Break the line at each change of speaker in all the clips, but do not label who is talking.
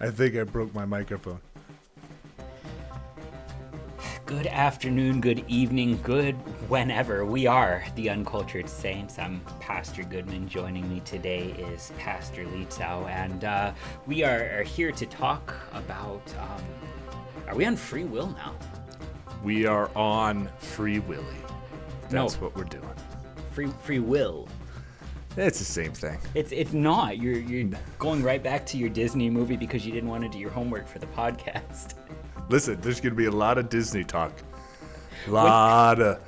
I think I broke my microphone.
Good afternoon, good evening, good whenever. We are the Uncultured Saints. I'm Pastor Goodman. Joining me today is Pastor Lietzau, and uh, we are, are, here to talk about. Um, are we on free will now?
We are on Free Willy. That's
No.
what we're doing.
Free free will.
It's the same thing.
It's it's not. You're you're going right back to your Disney movie because you didn't want to do your homework for the podcast.
Listen, there's going to be a lot of Disney talk. A lot of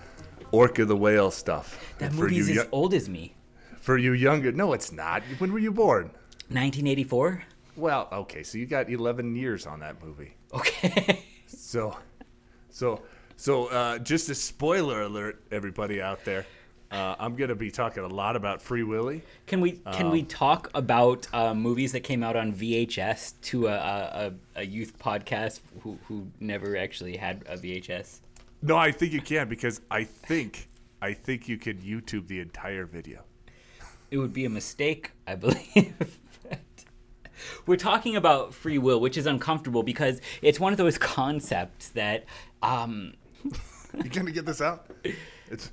Orca the Whale stuff.
That
for
movie's as
yo-
old as me.
for you younger. No, it's not. When were you born?
1984.
Well, okay, so you got 11 years on that movie.
Okay.
So, so, so, uh, just a spoiler alert, everybody out there. Uh, I'm going to be talking a lot about Free Willy.
Can we can
Um,
we talk about uh, movies that came out on VHS to a, a, a youth podcast who, who never actually had a VHS?
No, I think you can because I think I think you can YouTube the entire video.
It would be a mistake, I believe. We're talking about free will, which is uncomfortable because it's one of those concepts that um,
You gonna get this out? It's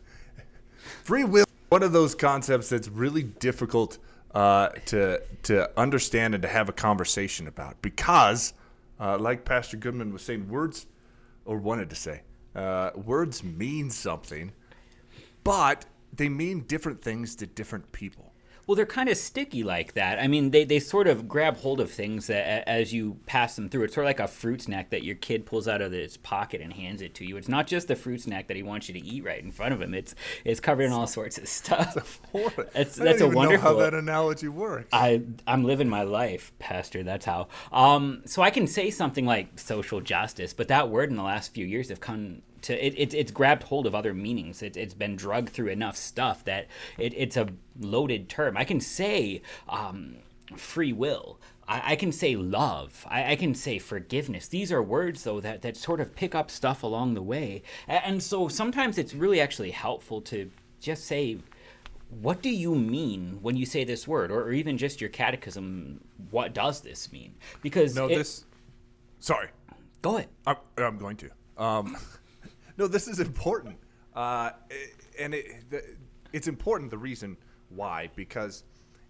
free will. One of those concepts that's really difficult uh, to to understand and to have a conversation about because, uh, like Pastor Goodman was saying, words or wanted to say, uh, words mean something, but they mean different things to different people.
Well, they're kind of sticky like that. I mean, they, they sort of grab hold of things a- as you pass them through. It's sort of like a fruit snack that your kid pulls out of his pocket and hands it to you. It's not just the fruit snack that he wants you to eat right in front of him. It's it's covered in all sorts of stuff. That's that's
don't
a wonderful.
know how that analogy works.
I I'm living my life, Pastor. That's how. Um, so I can say something like social justice, but that word in the last few years have come to it. it it's grabbed hold of other meanings. It, it's been drugged through enough stuff that it, it's a loaded term. I can say um, free will. I, I can say love. I, I can say forgiveness. These are words though that that sort of pick up stuff along the way, and so sometimes it's really actually helpful to just say what do you mean when you say this word or, or even just your catechism what does this mean because
no,
it-
this. Sorry.
go ahead
I'm, I'm going to. Um, no, this is important, uh, and it, the, it's important. The reason why, because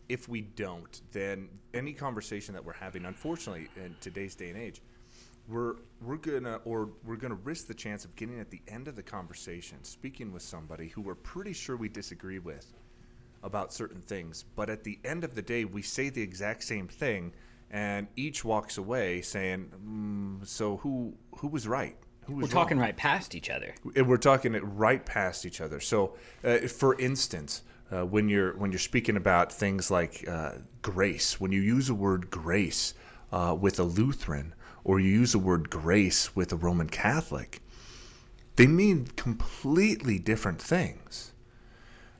if we don't, then any conversation that we're having, unfortunately, in today's day and age, we're we're gonna or we're gonna risk the chance of getting at the end of the conversation, speaking with somebody who we're pretty sure we disagree with about certain things, but at the end of the day, we say the exact same thing, and each walks away saying, mm, "So who who was right?
We're talking right past each other
we're talking it right past each other. So, uh, for instance, uh, when you're when you're speaking about things like uh, grace, when you use the word grace uh, with a Lutheran, or you use the word grace with a Roman Catholic, they mean completely different things.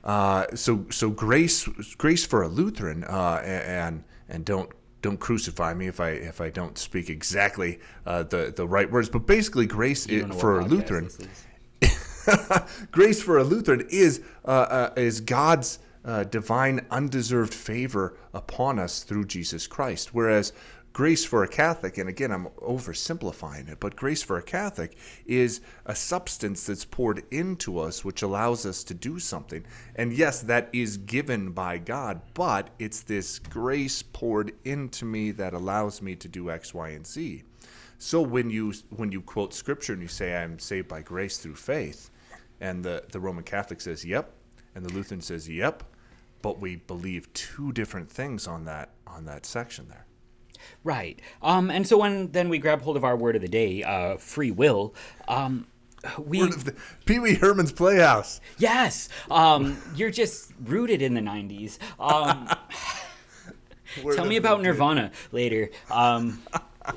Uh, so so grace grace for a Lutheran uh, and and don't don't crucify me if I if I don't speak exactly uh, the the right words, but basically grace
You
i
don't know what
for a Lutheran grace for a Lutheran is uh, uh, is God's uh, divine undeserved favor upon us through Jesus Christ. Whereas grace for a Catholic, and again I'm oversimplifying it, but grace for a Catholic is a substance that's poured into us which allows us to do something. And yes, that is given by God, but it's this grace poured into me that allows me to do X, Y, and Z. So when you when you quote scripture and you say I'm saved by grace through faith, and the, the Roman Catholic says yep, and the Lutheran says yep, but we believe two different things on that on that section there.
Right um, and so when then we grab hold of our word of the day uh, free will um, we
Word of the Pee Wee Herman's Playhouse.
yes um, you're just rooted in the 90s um, Tell me about. Nirvana later. Um,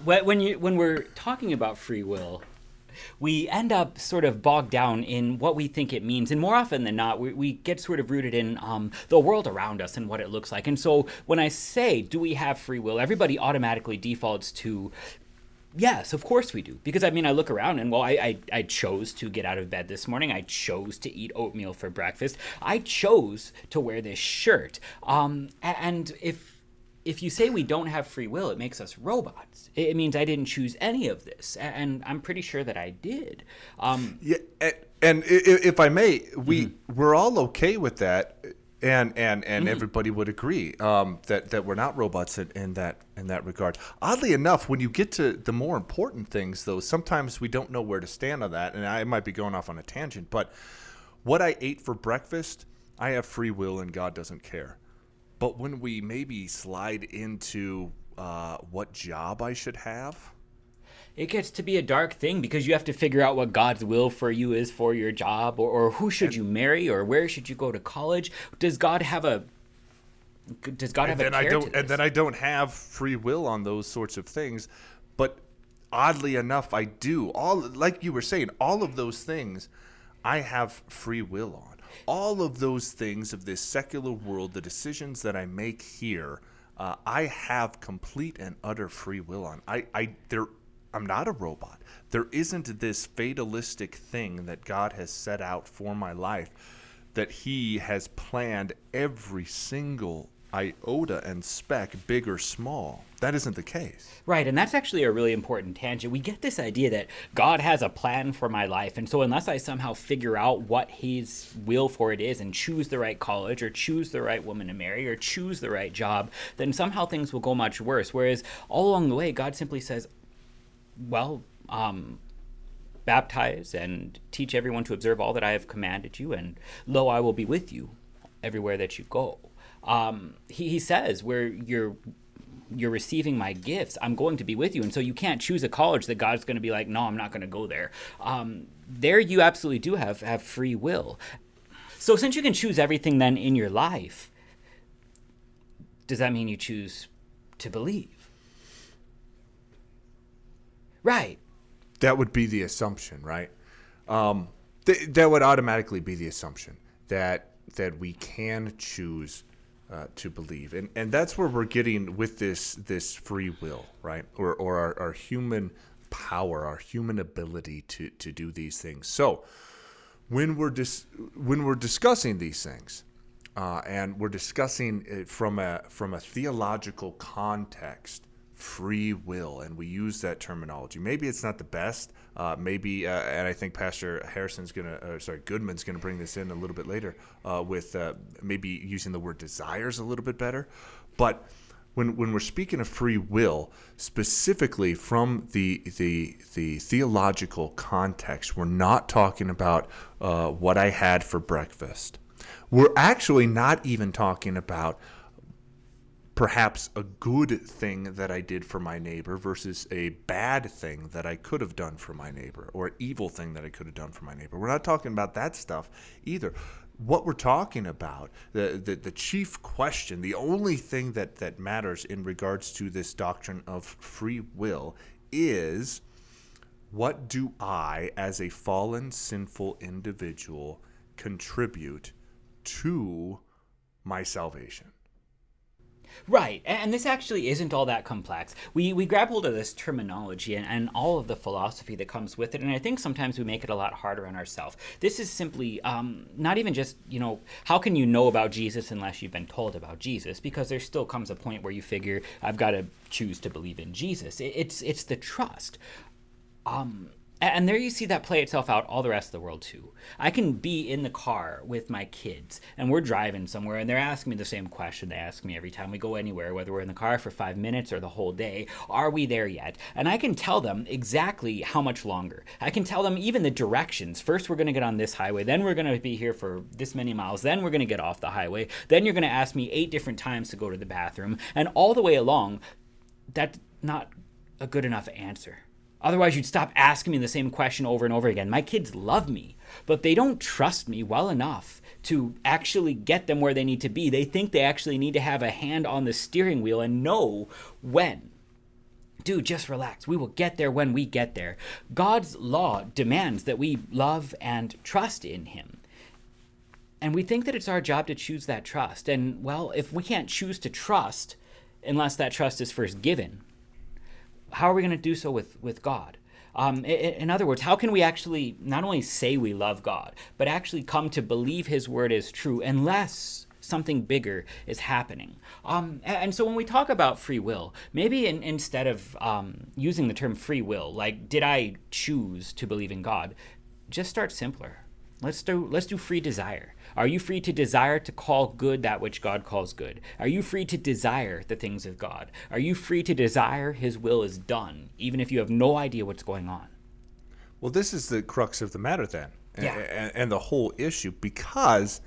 when you when we're talking about free will, we end up sort of bogged down in what we think it means, and more often than not, we, we get sort of rooted in um, the world around us and what it looks like. And so, when I say, "Do we have free will?" everybody automatically defaults to Yes, of course we do. Because I mean, I look around and well, I, I I chose to get out of bed this morning. I chose to eat oatmeal for breakfast. I chose to wear this shirt. Um, and if if you say we don't have free will, it makes us robots. It means I didn't choose any of this, and I'm pretty sure that I did. Um,
yeah, and, and if I may, we mm-hmm. we're all okay with that, and and and mm-hmm. everybody would agree um, that that we're not robots in, in that in that regard. Oddly enough, when you get to the more important things, though, sometimes we don't know where to stand on that, and I might be going off on a tangent, but what I ate for breakfast, I have free will, and God doesn't care. But when we maybe slide into uh, what job I should have,
it gets to be a dark thing because you have to figure out what God's will for you is for your job, or, or who should and, you marry, or where should you go to college. Does God have a does God have
and
a
then I don't, and then I don't have free will on those sorts of things, but oddly enough, I do. All like you were saying, all of those things, I have free will on all of those things of this secular world, the decisions that I make here, uh, I have complete and utter free will on. I, I, there, I'm not a robot. There isn't this fatalistic thing that God has set out for my life that He has planned every single iota and speck, big or small. That isn't the case.
Right, and that's actually a really important tangent. We get this idea that God has a plan for my life, and so unless I somehow figure out what His will for it is and choose the right college or choose the right woman to marry or choose the right job, then somehow things will go much worse. Whereas all along the way, God simply says, well, um, baptize and teach everyone to observe all that I have commanded you, and lo, I will be with you everywhere that you go um, he, he says where you're you're receiving my gifts i'm going to be with you. And so you can't choose a college that god's going to be like no i'm not going to go there. Um, there you absolutely do have have free will. So since you can choose everything then in your life does that mean you choose to believe? Right.
That would be the assumption right? Um, th- that would automatically be the assumption that that we can choose uh, to believe, and and that's where we're getting with this this free will, right? Or or our, our human power, our human ability to to do these things. So when we're dis- when we're discussing these things, uh, and we're discussing it from a from a theological context, free will, and we use that terminology. Maybe it's not the best. Uh, maybe, uh, and I think Pastor Harrison's gonna, uh, sorry, Goodman's gonna bring this in a little bit later uh, with uh, maybe using the word desires a little bit better. But when when we're speaking of free will, specifically from the the the theological context, we're not talking about what I had for breakfast. We're actually not even talking about perhaps a good thing that I did for my neighbor versus a bad thing that I could have done for my neighbor or evil thing that I could have done for my neighbor. We're not talking about that stuff either. What we're talking about, the, the, the chief question, the only thing that, that matters in regards to this doctrine of free will is what do I, as a fallen, sinful individual, contribute to my salvation?
Right, and this actually isn't all that complex. We we grab hold of this terminology and, and all of the philosophy that comes with it, and I think sometimes we make it a lot harder on ourselves. This is simply um, not even just you know how can you know about Jesus unless you've been told about Jesus? Because there still comes a point where you figure I've got to choose to believe in Jesus. It, it's it's the trust. Um, and there you see that play itself out all the rest of the world too. I can be in the car with my kids and we're driving somewhere and they're asking me the same question they ask me every time we go anywhere, whether we're in the car for five minutes or the whole day. Are we there yet? And I can tell them exactly how much longer. I can tell them even the directions. First, we're going to get on this highway, then we're going to be here for this many miles, then we're going to get off the highway, then you're going to ask me eight different times to go to the bathroom. And all the way along, that's not a good enough answer Otherwise, you'd stop asking me the same question over and over again. My kids love me, but they don't trust me well enough to actually get them where they need to be. They think they actually need to have a hand on the steering wheel and know when. Dude, just relax. We will get there when we get there. God's law demands that we love and trust in Him. And we think that it's our job to choose that trust. And, well, if we can't choose to trust unless that trust is first given, how are we going to do so with, with God? Um, in, other words, how can we actually not only say we love God, but actually come to believe His word is true unless something bigger is happening. Um, and so when we talk about free will, maybe in, instead of um, using the term free will, like did I choose to believe in God, just start simpler. Let's do let's do free desire. Are you free to desire to call good that which God calls good? Are you free to desire the things of God? Are you free to desire His will is done, even if you have no idea what's going on?
Well, this is the crux of the matter then,
Yeah.
and, and the whole issue, because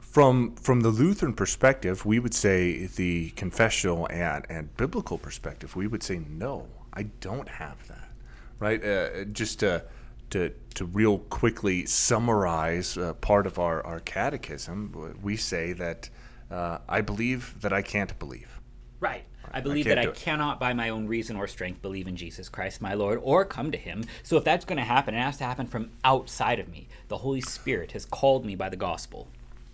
from from the Lutheran perspective, we would say the confessional and and biblical perspective, we would say no, I don't have that, right? Uh, just to to to real quickly summarize uh, part of our our catechism, we say that uh, I believe that I can't believe.
Right. I believe
can't
that I cannot, by my own reason or strength, believe in Jesus Christ, my Lord, or come to Him. So if that's going to happen, it has to happen from outside of me. The Holy Spirit has called me by the gospel.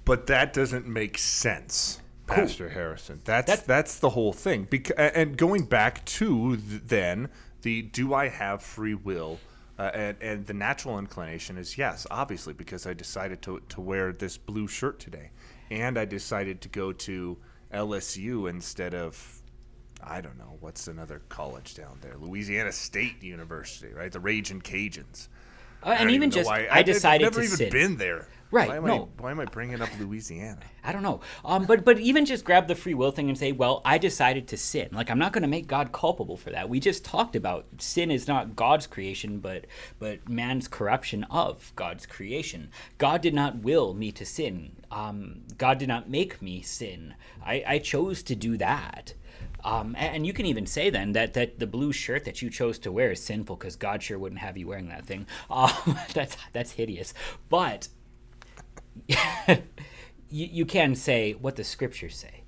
But that doesn't make sense, Pastor Harrison. That's
That's-
that's the whole thing. Bec- and going back to th- then the do I have free will? Uh, and, and the natural inclination is yes, obviously, because I decided to, to wear this blue shirt today. And I decided to go to LSU instead of, I don't know, what's another college down there? Louisiana State University, right? The Raging Cajuns.
Uh, and
don't
even just,
why-
I decided
I've never
to
even
sin.
been there.
Right,
Why am,
no.
I, why am I bringing up Louisiana?
I don't know. Um, but but even just grab the free will thing and say, well, I decided to sin. Like I'm not going to make God culpable for that. We just talked about sin is not God's creation, but but man's corruption of God's creation. God did not will me to sin. Um, God did not make me sin. I, I chose to do that. Um, and, you can even say then that, that the blue shirt that you chose to wear is sinful because God sure wouldn't have you wearing that thing. Um, that's that's hideous. But you, you can say what the scriptures say.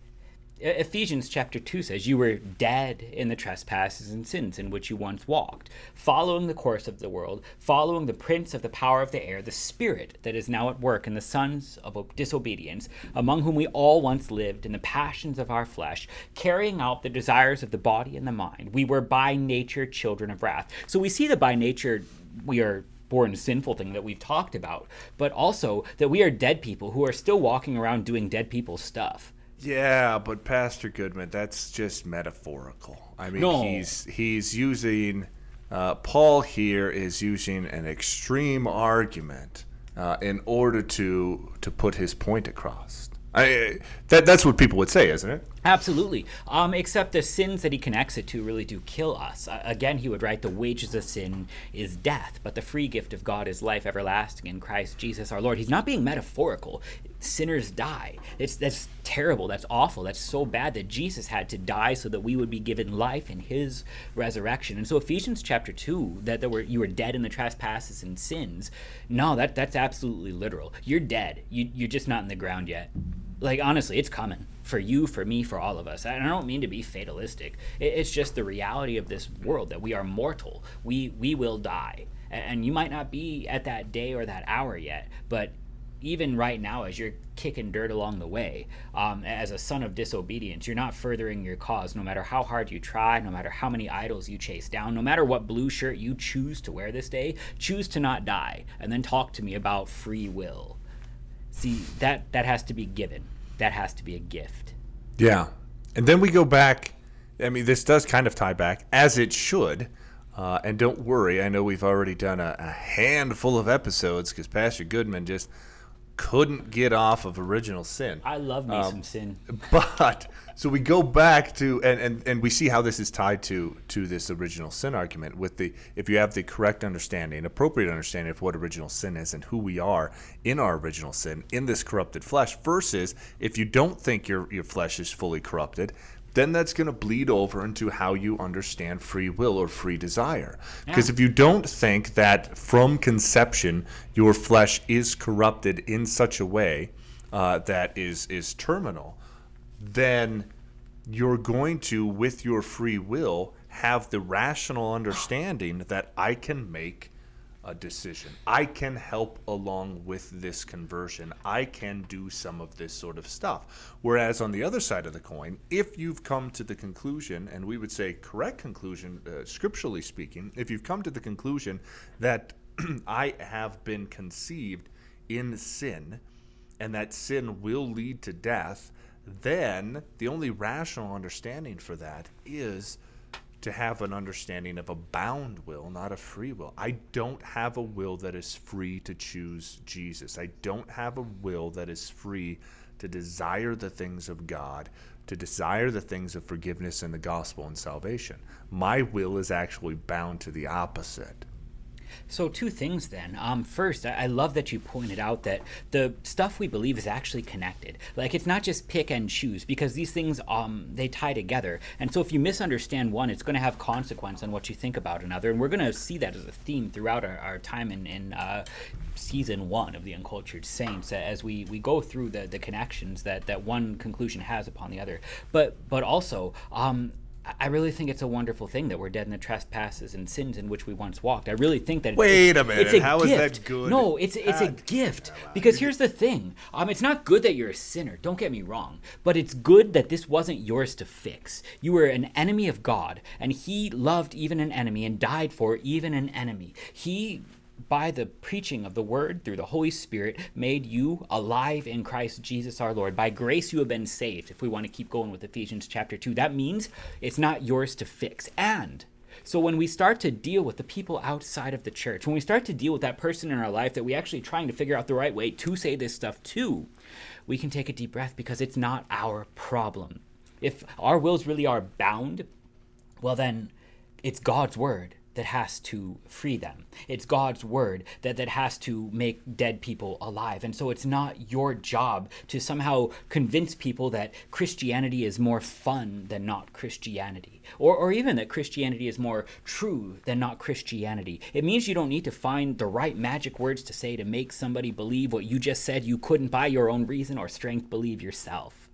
Ephesians chapter 2 says, You were dead in the trespasses and sins in which you once walked, following the course of the world, following the prince of the power of the air, the spirit that is now at work in the sons of disobedience, among whom we all once lived in the passions of our flesh, carrying out the desires of the body and the mind. We were by nature children of wrath. So we see that by nature we are born sinful thing that we've talked about, but also that we are dead people who are still walking around doing dead people stuff.
Yeah, but Pastor Goodman, that's just metaphorical. I mean,
No.
he's he's using uh, Paul here is using an extreme argument uh, in order to to put his point across. I, that that's what people would say, isn't it?
Absolutely. Um, except the sins that he connects it to really do kill us. Uh, again, he would write, The wages of sin is death, but the free gift of God is life everlasting in Christ Jesus our Lord. He's not being metaphorical. Sinners die. It's, that's terrible. That's awful. That's so bad that Jesus had to die so that we would be given life in his resurrection. And so Ephesians chapter 2, that there were you were dead in the trespasses and sins, no, that, that's absolutely literal. You're dead. You, you're just not in the ground yet like honestly it's coming for you for me for all of us. And i don't mean to be fatalistic. It's just the reality of this world that we are mortal. We we will die. And you might not be at that day or that hour yet but even right now as you're kicking dirt along the way um, as a son of disobedience you're not furthering your cause. No matter how hard you try no matter how many idols you chase down no matter what blue shirt you choose to wear this day choose to not die and then talk to me about free will. See, that that has to be given. That has to be a gift.
Yeah. And then we go back. I mean, this does kind of tie back, as it should. Uh, and don't worry, I know we've already done a, a handful of episodes because Pastor Goodman just couldn't get off of original sin.
I love me some um, sin.
But so we go back to and, and, and we see how this is tied to to this original sin argument with the if you have the correct understanding, appropriate understanding of what original sin is and who we are in our original sin in this corrupted flesh versus if you don't think your your flesh is fully corrupted, then that's going to bleed over into how you understand free will or free desire. Because if you don't think that from conception your flesh is corrupted in such a way uh, that is is terminal, then you're going to, with your free will, have the rational understanding that I can make a decision. I can help along with this conversion. I can do some of this sort of stuff. Whereas on the other side of the coin, if you've come to the conclusion, and we would say correct conclusion, uh, scripturally speaking, if you've come to the conclusion that I have been conceived in sin, and that sin will lead to death, then the only rational understanding for that is to have an understanding of a bound will, not a free will. I don't have a will that is free to choose Jesus. I don't have a will that is free to desire the things of God, to desire the things of forgiveness and the gospel and salvation. My will is actually bound to the opposite.
So, two things then. Um, first, I, love that you pointed out that the stuff we believe is actually connected. Like, it's not just pick and choose because these things um, they tie together. And so, if you misunderstand one, it's going to have consequence on what you think about another. And we're going to see that as a theme throughout our, our time in, in uh, season one of the Uncultured Saints as we, we go through the, the connections that, that one conclusion has upon the other. But but also, um, I really think it's a wonderful thing that we're dead in the trespasses and sins in which we once walked. I really think that.
Wait a minute.
It's a
How
gift.
is that good?
No, it's it's a gift because here's the thing. Um, it's not good that you're a sinner. Don't get me wrong, but it's good that this wasn't yours to fix. You were an enemy of God, and He loved even an enemy and died for even an enemy. He by the preaching of the word through the Holy Spirit, made you alive in Christ Jesus our Lord. By grace you have been saved. If we want to keep going with Ephesians chapter 2, that means it's not yours to fix. And so when we start to deal with the people outside of the church, when we start to deal with that person in our life that we actually trying to figure out the right way to say this stuff to, we can take a deep breath because it's not our problem. If our wills really are bound, well then it's God's word that has to free them. It's God's word that, that has to make dead people alive. And so it's not your job to somehow convince people that Christianity is more fun than not Christianity, or, or even that Christianity is more true than not Christianity. It means you don't need to find the right magic words to say to make somebody believe what you just said you couldn't by your own reason or strength believe yourself.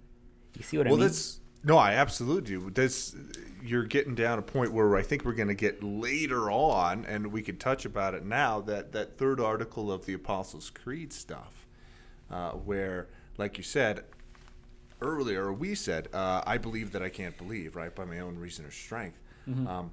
You see what
well,
I mean?
that's no, I absolutely do. This you're getting down a point where I think we're going to get later on, and we could touch about it now. That that third article of the Apostles' Creed stuff, uh, where, like you said earlier, we said, uh, "I believe that I can't believe," right, by my own reason or strength.
Mm-hmm.
Um,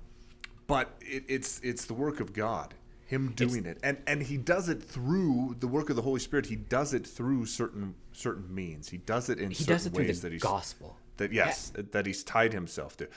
but it, it's it's the work of God, Him doing it, and and He does it through the work of the Holy Spirit. He does it through certain certain means. He does it in
he
certain
does it through
ways
the
that He's
gospel.
That yes that He's tied Himself to.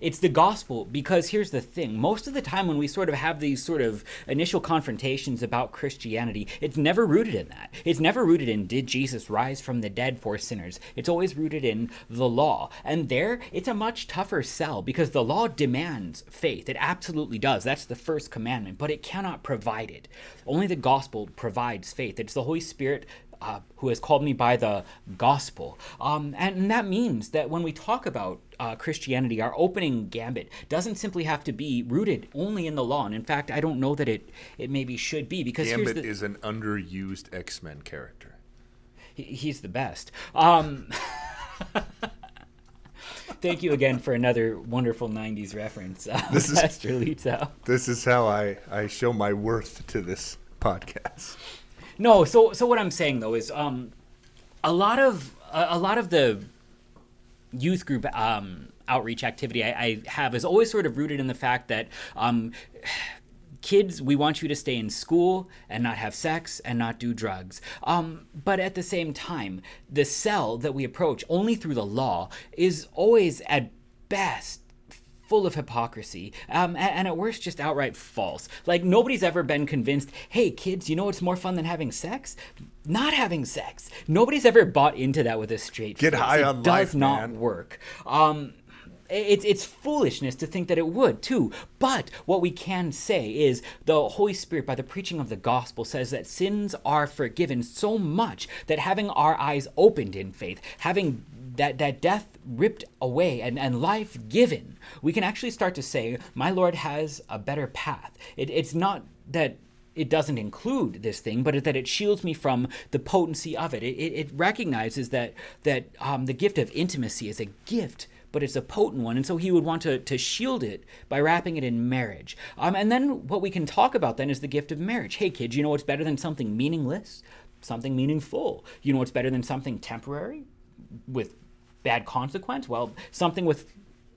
It's the gospel because here's the thing. Most of the time, when we sort of have these sort of initial confrontations about Christianity, it's never rooted in that. It's never rooted in did Jesus rise from the dead for sinners. It's always rooted in the law. And there, it's a much tougher sell because the law demands faith. It absolutely does. That's the first commandment, but it cannot provide it. Only the gospel provides faith. It's the Holy Spirit uh, who has called me by the gospel. Um, and that means that when we talk about uh, Christianity, our opening gambit doesn't simply have to be rooted only in the law. And in fact, I don't know that it, it maybe should be because
Gambit
the,
is an underused X Men character.
he, he's the best. Um, thank you again for another wonderful 90s reference, uh,
This is-
Lito.
This is how I, I show my worth to this podcast.
No, so so what I'm saying though is um, a lot of a, a lot of the youth group um, outreach activity I, I have is always sort of rooted in the fact that um, kids, we want you to stay in school and not have sex and not do drugs. Um, but at the same time, the sell that we approach only through the law is always at best full of hypocrisy um, and, and at worst just outright false like nobody's ever been convinced hey kids you know what's more fun than having sex not having sex nobody's ever bought into that with a straight
Get
face.
high
it
on
does
life,
not
man.
work um, it's it's foolishness to think that it would too. But what we can say is the Holy Spirit, by the preaching of the gospel, says that sins are forgiven so much that having our eyes opened in faith, having that, that death ripped away and, and life given, we can actually start to say, My Lord has a better path. It, it's not that it doesn't include this thing, but that it shields me from the potency of it. It, it, it recognizes that that um, the gift of intimacy is a gift, but it's a potent one, and so he would want to, to shield it by wrapping it in marriage. Um, and then what we can talk about then is the gift of marriage. Hey, kids, you know what's better than something meaningless? Something meaningful. You know what's better than something temporary with bad consequence? Well, something with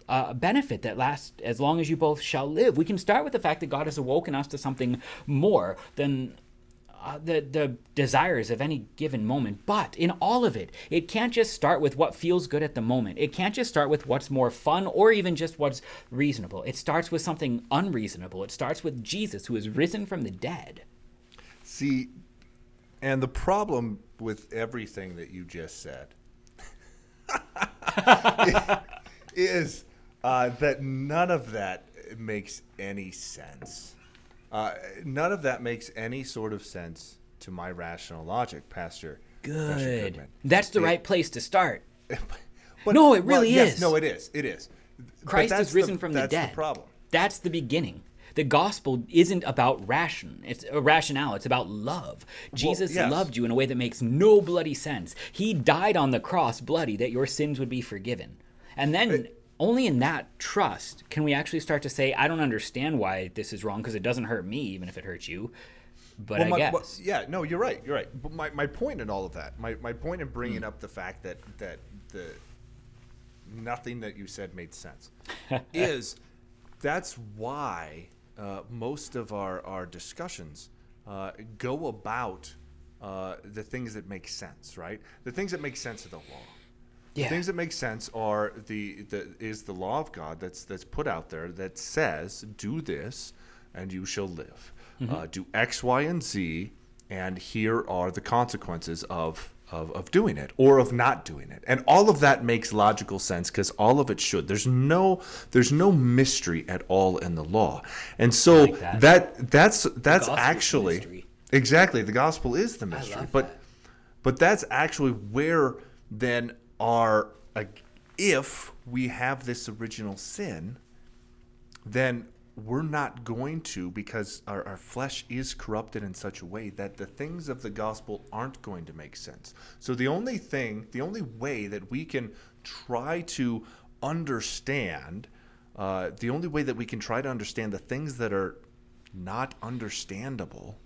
uh, a benefit that lasts as long as you both shall live. We can start with the fact that God has awoken us to something more than uh, the the desires of any given moment. But in all of it, it can't just start with what feels good at the moment. It can't just start with what's more fun or even just what's reasonable. It starts with something unreasonable. It starts with Jesus, who is risen from the dead.
See, and the problem with everything that you just said is uh, that none of that makes any sense. Uh, none of that makes any sort of sense to my rational logic, Pastor. Pastor
Good.
Goodman.
That's the
It-
right place to start.
But-
No, it
well,
really
yes,
is.
No, it is. It is.
Christ is risen
the,
from the
that's
dead.
the problem.
That's the beginning. The gospel isn't about ration. It's a rationale. It's about love. Jesus
yes.
loved you in a way that makes no bloody sense. He died on the cross bloody that your sins would be forgiven. And then only in that trust can we actually start to say, I don't understand why this is wrong because it doesn't hurt me, even if it hurts you. But
Well,
I
my-
guess.
well, yeah, no, you're right. You're right. But my, my point in all of that, my, my point in bringing hmm. up the fact that that the nothing that you said made sense is that's why uh, most of our our discussions uh, go about uh, the things that make sense, right? The things that make sense of the law. The things that make sense are the, the is the law of God that's that's put out there that says do this and you shall live.
Mm-hmm.
Uh, do X, Y, and Z, and here are the consequences of, of of doing it or of not doing it. And all of that makes logical sense because all of it should. There's no there's no mystery at all in the law. And so
like that.
that. that's that's actually exactly the gospel is the mystery. but
that.
but that's actually where then our uh, if we have this original sin, then we're not going to because our, our flesh is corrupted in such a way that the things of the gospel aren't going to make sense. So the only thing, the only way that we can try to understand, uh, the only way that we can try to understand the things that are not understandable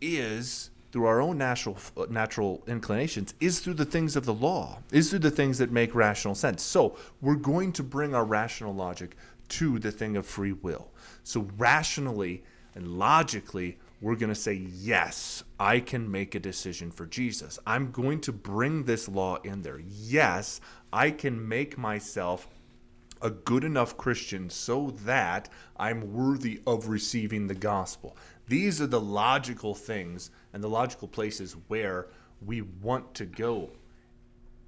is through our own natural natural inclinations is through the things of the law is through the things that make rational sense so we're going to bring our rational logic to the thing of free will so rationally and logically we're going to say yes i can make a decision for jesus i'm going to bring this law in there yes i can make myself a good enough Christian so that I'm worthy of receiving the gospel. These are the logical things and the logical places where we want to go.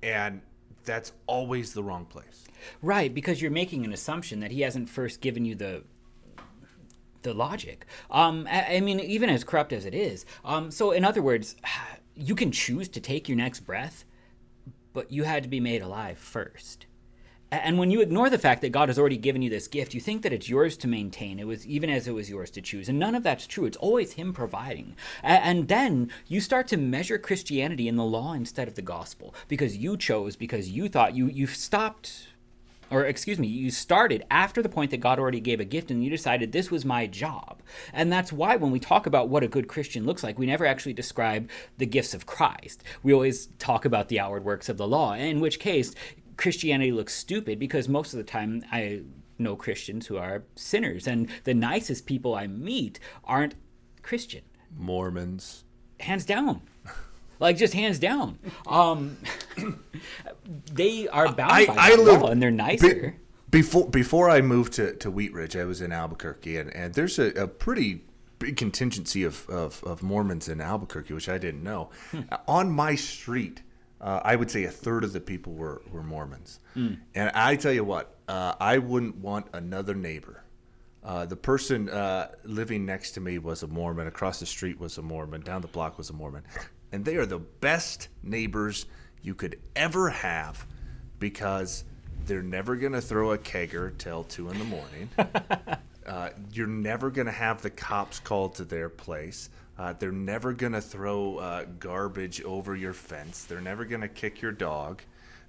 And that's always the wrong place.
Right, because you're making an assumption that he hasn't first given you the the logic. Um, I, I mean, even as corrupt as it is. Um, so, in other words, you can choose to take your next breath, but you had to be made alive first. And when you ignore the fact that God has already given you this gift, you think that it's yours to maintain. It was even as it was yours to choose, and none of that's true. It's always Him providing. And then you start to measure Christianity in the law instead of the gospel because you chose, because you thought you you've stopped or excuse me, you started after the point that God already gave a gift and you decided this was my job. And that's why when we talk about what a good Christian looks like, we never actually describe the gifts of Christ. We always talk about the outward works of the law, in which case Christianity looks stupid because most of the time I know Christians who are sinners and the nicest people I meet aren't Christian.
Mormons.
Hands down. Like just hands down. Um they are bound
I,
by
I
law and they're
be-
nicer.
before before I moved to, to Wheat Ridge, I was in Albuquerque, and, and there's a, a pretty big contingency of, of, of Mormons in Albuquerque, which I didn't know. On my street, uh, I would say a third of the people were, were Mormons. And I tell you what, uh, I wouldn't want another neighbor. Uh, the person uh, living next to me was a Mormon. Across the street was a Mormon. Down the block was a Mormon. And they are the best neighbors you could ever have because they're never going to throw a kegger till two in the morning. uh, you're never going to have the cops called to their place. Uh, they're never going to throw uh, garbage over your fence. They're never going to kick your dog.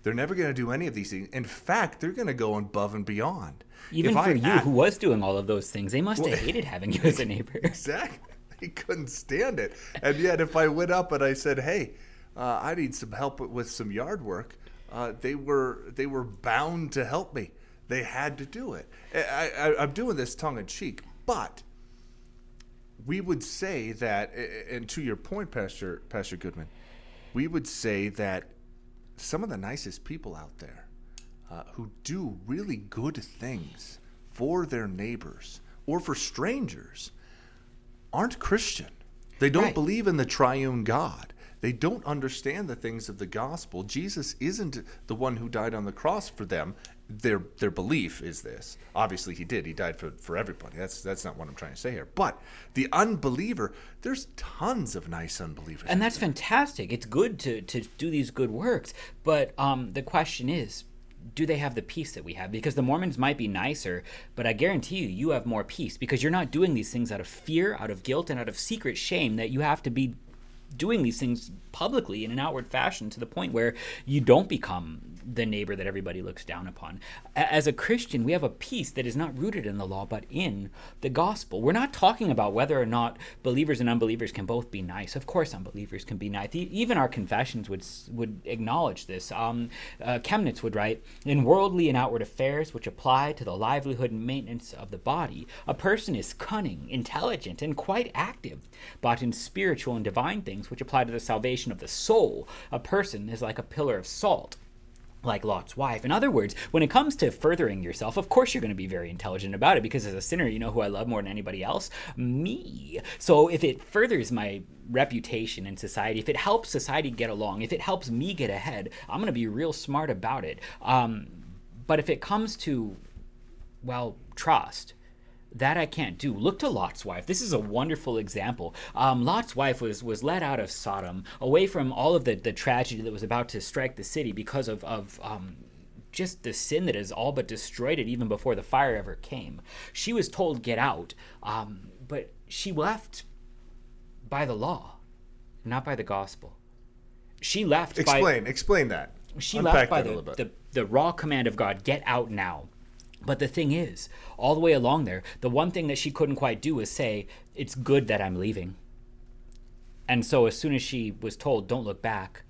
They're never going to do any of these things. In fact, they're going to go above and beyond.
Even
If
for
I
you,
a-
who was doing all of those things, they must have
Well-
hated having you as a neighbor.
Exactly. They couldn't stand it. And yet, if I went up and I said, "Hey, uh, I need some help with some yard work," uh, they were they were bound to help me. They had to do it. I, I, I'm doing this tongue in cheek, but we would say that, and to your point, Pastor Pastor Goodman, we would say that some of the nicest people out there uh, who do really good things for their neighbors or for strangers aren't Christian. They don't
Right.
believe in the triune God. They don't understand the things of the gospel. Jesus isn't the one who died on the cross for them. Their their belief is this. Obviously he did. He died for, for everybody. That's that's not what I'm trying to say here. But the unbeliever, there's tons of nice unbelievers.
and that's fantastic. It's good to to do these good works, but um, the question is, do they have the peace that we have? Because the Mormons might be nicer, but I guarantee you, you have more peace because you're not doing these things out of fear, out of guilt, and out of secret shame that you have to be doing these things publicly in an outward fashion to the point where you don't become the neighbor that everybody looks down upon. As a Christian, we have a peace that is not rooted in the law but in the gospel. We're not talking about whether or not believers and unbelievers can both be nice. Of course, unbelievers can be nice. Even our confessions would would acknowledge this. Um, uh, Chemnitz would write, "In worldly and outward affairs which apply to the livelihood and maintenance of the body, a person is cunning, intelligent, and quite active. But in spiritual and divine things which apply to the salvation of the soul, a person is like a pillar of salt." Like Lot's wife. In other words, when it comes to furthering yourself, of course you're going to be very intelligent about it because as a sinner, you know who I love more than anybody else? Me. So if it furthers my reputation in society, if it helps society get along, if it helps me get ahead, I'm going to be real smart about it. Um, but if it comes to, well, trust, that I can't do. Look to Lot's wife. This is a wonderful example. Um, Lot's wife was was led out of Sodom, away from all of the, the tragedy that was about to strike the city because of of um, just the sin that has all but destroyed it even before the fire ever came. She was told get out, um, but she left by the law, not by the gospel. She left by
explain, explain that.
she
Unpack
left by the, the, the raw command of God, get out now. But the thing is, all the way along there, the one thing that she couldn't quite do was say, It's good that I'm leaving. And so as soon as she was told, Don't look back,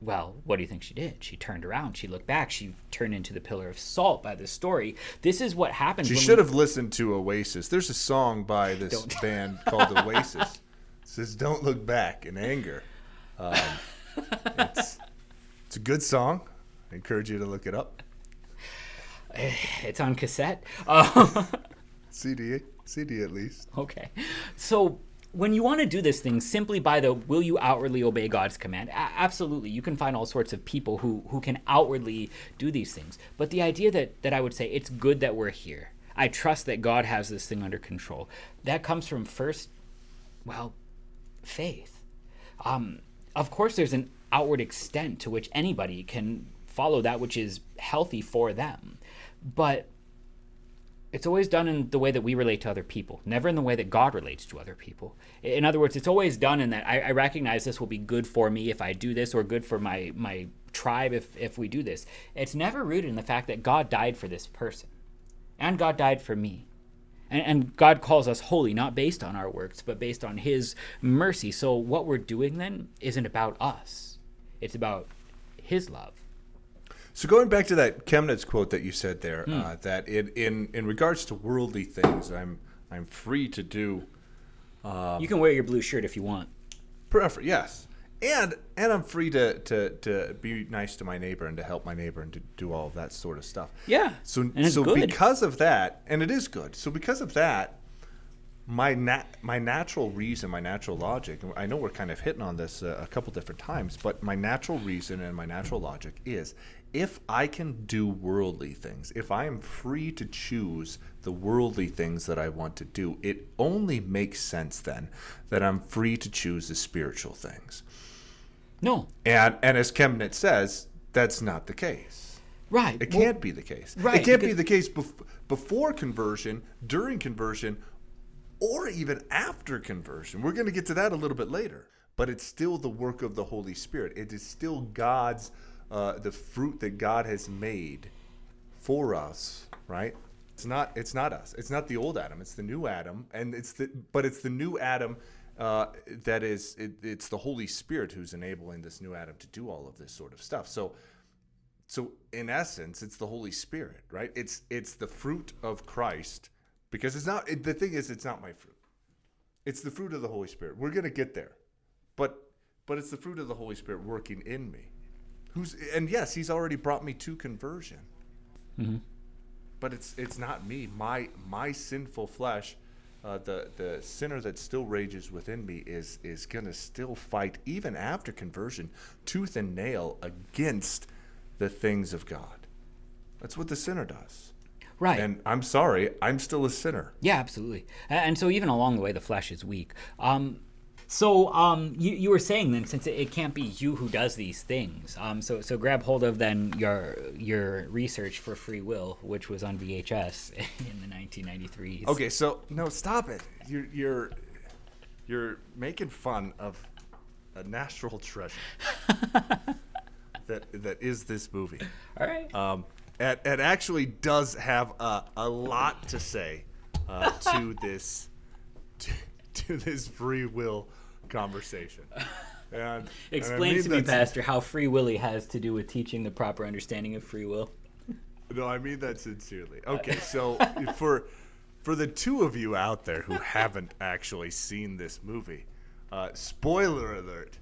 well, what do you think she did? She turned around, she looked back, she turned into the pillar of salt by this story. This is what happens
She should
we-
have listened to Oasis. There's a song by this
Don't.
band called Oasis. It says "Don't look back" in anger. Um, it's, it's a good song. I encourage you to look it up.
It's on cassette. Uh,
CD, CD at least.
Okay. So when you want to do this thing simply by the will you outwardly obey God's command? A- absolutely. You can find all sorts of people who, who can outwardly do these things. But the idea that, that I would say it's good that we're here. I trust that God has this thing under control. That comes from first, well, faith. Um, of course, there's an outward extent to which anybody can follow that which is healthy for them. But it's always done in the way that we relate to other people, never in the way that God relates to other people. In other words, it's always done in that I, I recognize this will be good for me if I do this, or good for my my tribe if if we do this. It's never rooted in the fact that God died for this person, and God died for me. And, and God calls us holy, not based on our works, but based on His mercy. So what we're doing then isn't about us; it's about His love.
So going back to that Chemnitz quote that you said there,
Hmm.
uh, that in, in in regards to worldly things, I'm I'm free to do
you can wear your blue shirt if you want.
prefer yes, and and I'm free to, to to be nice to my neighbor and to help my neighbor and to do all of that sort of stuff.
Yeah,
So so
good.
because of that, and it is good. So because of that, my nat my natural reason, my natural logic. I know we're kind of hitting on this uh, a couple different times, but my natural reason and my natural logic is if I can do worldly things, if I am free to choose the worldly things that I want to do, it only makes sense then that I'm free to choose the spiritual things.
no,
And and as Chemnitz says, that's not the case.
right.
It
well-
can't be the case.
right,
It can't be the case bef- before conversion, during conversion, or even after conversion. We're going to get to that a little bit later. But it's still the work of the Holy Spirit. It is still God's, uh, the fruit that God has made for us, right? It's not. It's not us. It's not the old Adam. It's the new Adam, and it's the. But it's the new Adam uh, that is. It, it's the Holy Spirit who's enabling this new Adam to do all of this sort of stuff. So, so in essence, it's the Holy Spirit, right? It's it's the fruit of Christ because it's not. It, the thing is, it's not my fruit. it's the fruit of the Holy Spirit. We're gonna get there, but but it's the fruit of the Holy Spirit working in me. Who's and yes, He's already brought me to conversion. But it's it's not me. My my sinful flesh, uh, the the sinner that still rages within me is is gonna still fight even after conversion, tooth and nail against the things of God. That's what the sinner does.
Right.
And I'm sorry, I'm still a sinner.
Yeah, absolutely. And so even along the way, the flesh is weak. Um, so um, you, you were saying then, since it, it can't be you who does these things, um, so so grab hold of then your your research for free will, which was on VHS in the 1993s.
Okay, so no, stop it. You're you're you're making fun of a natural treasure that that is this movie.
All right.
Um, it, it actually does have a, a lot to say uh, to this to, to this free will conversation. And, and I
Explain
mean
to me, Pastor, how free willy has to do with teaching the proper understanding of free will.
No, I mean that sincerely. Okay, so for for the two of you out there who haven't actually seen this movie, uh, spoiler alert.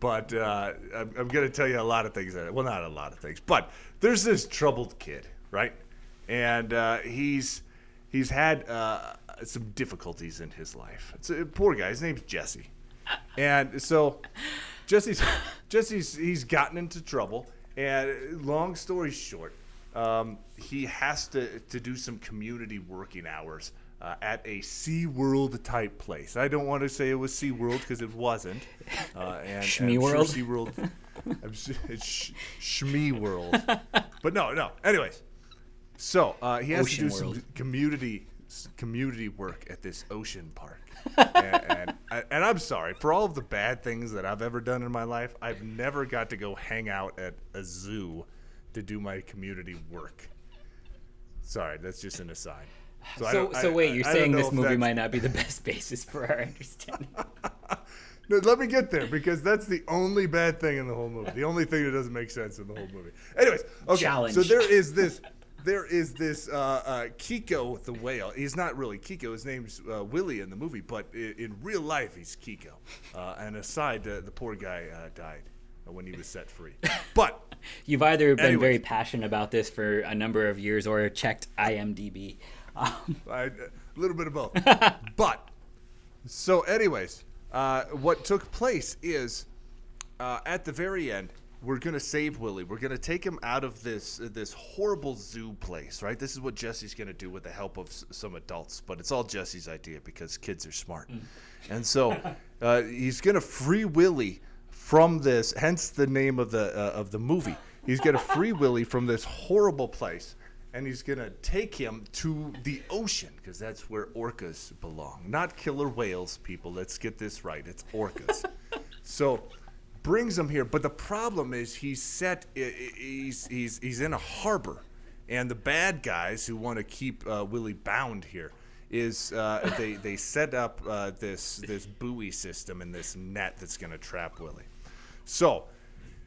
But uh, I'm, I'm going to tell you a lot of things. That, well, not a lot of things, but there's this troubled kid, right? And uh, he's he's had uh, some difficulties in his life. It's a poor guy. His name's Jesse, and so Jesse's Jesse's he's gotten into trouble. And long story short, um, he has to to do some community working hours uh, at a SeaWorld type place. I don't want to say it was SeaWorld because it wasn't. Uh, and,
Shmee
and
World?
Sure SeaWorld. I'm su- it's sh- Shmee World. But no, no. Anyways, so uh, he has
Ocean
to do
World.
some community community work at this ocean park. and, and and I'm sorry for all of the bad things that I've ever done in my life. I've never got to go hang out at a zoo to do my community work. Sorry, that's just an aside. I
So,
don't-
so wait,
I-
you're
I
saying
know
this movie might not be the best basis for our understanding?
No, let me get there because that's the only bad thing in the whole movie. The only thing that doesn't make sense in the whole movie. Anyways, okay.
Challenge.
So there is this, there is this uh, uh, Keiko the whale. He's not really Keiko. His name's uh, Willy in the movie, but in, in real life he's Keiko. Uh, and aside, uh, the poor guy uh, died when he was set free. But
You've either been
Anyways.
very passionate about this for a number of years or checked IMDb. Um,
I, a little bit of both. but so, anyways, uh, what took place is uh, at the very end, we're gonna save Willy. We're gonna take him out of this uh, this horrible zoo place, right? This is what Jesse's gonna do with the help of s- some adults, but it's all Jesse's idea because kids are smart, and so uh, he's gonna free Willy from this. Hence the name of the uh, of the movie. He's gonna free Willy from this horrible place, and he's gonna take him to the ocean because that's where orcas belong, not killer whales. People, let's get this right. It's orcas. so brings him here, but the problem is he's set. He's he's he's in a harbor, and the bad guys who want to keep uh, Willy bound here is uh, they they set up uh, this this buoy system and this net that's gonna trap Willy. So,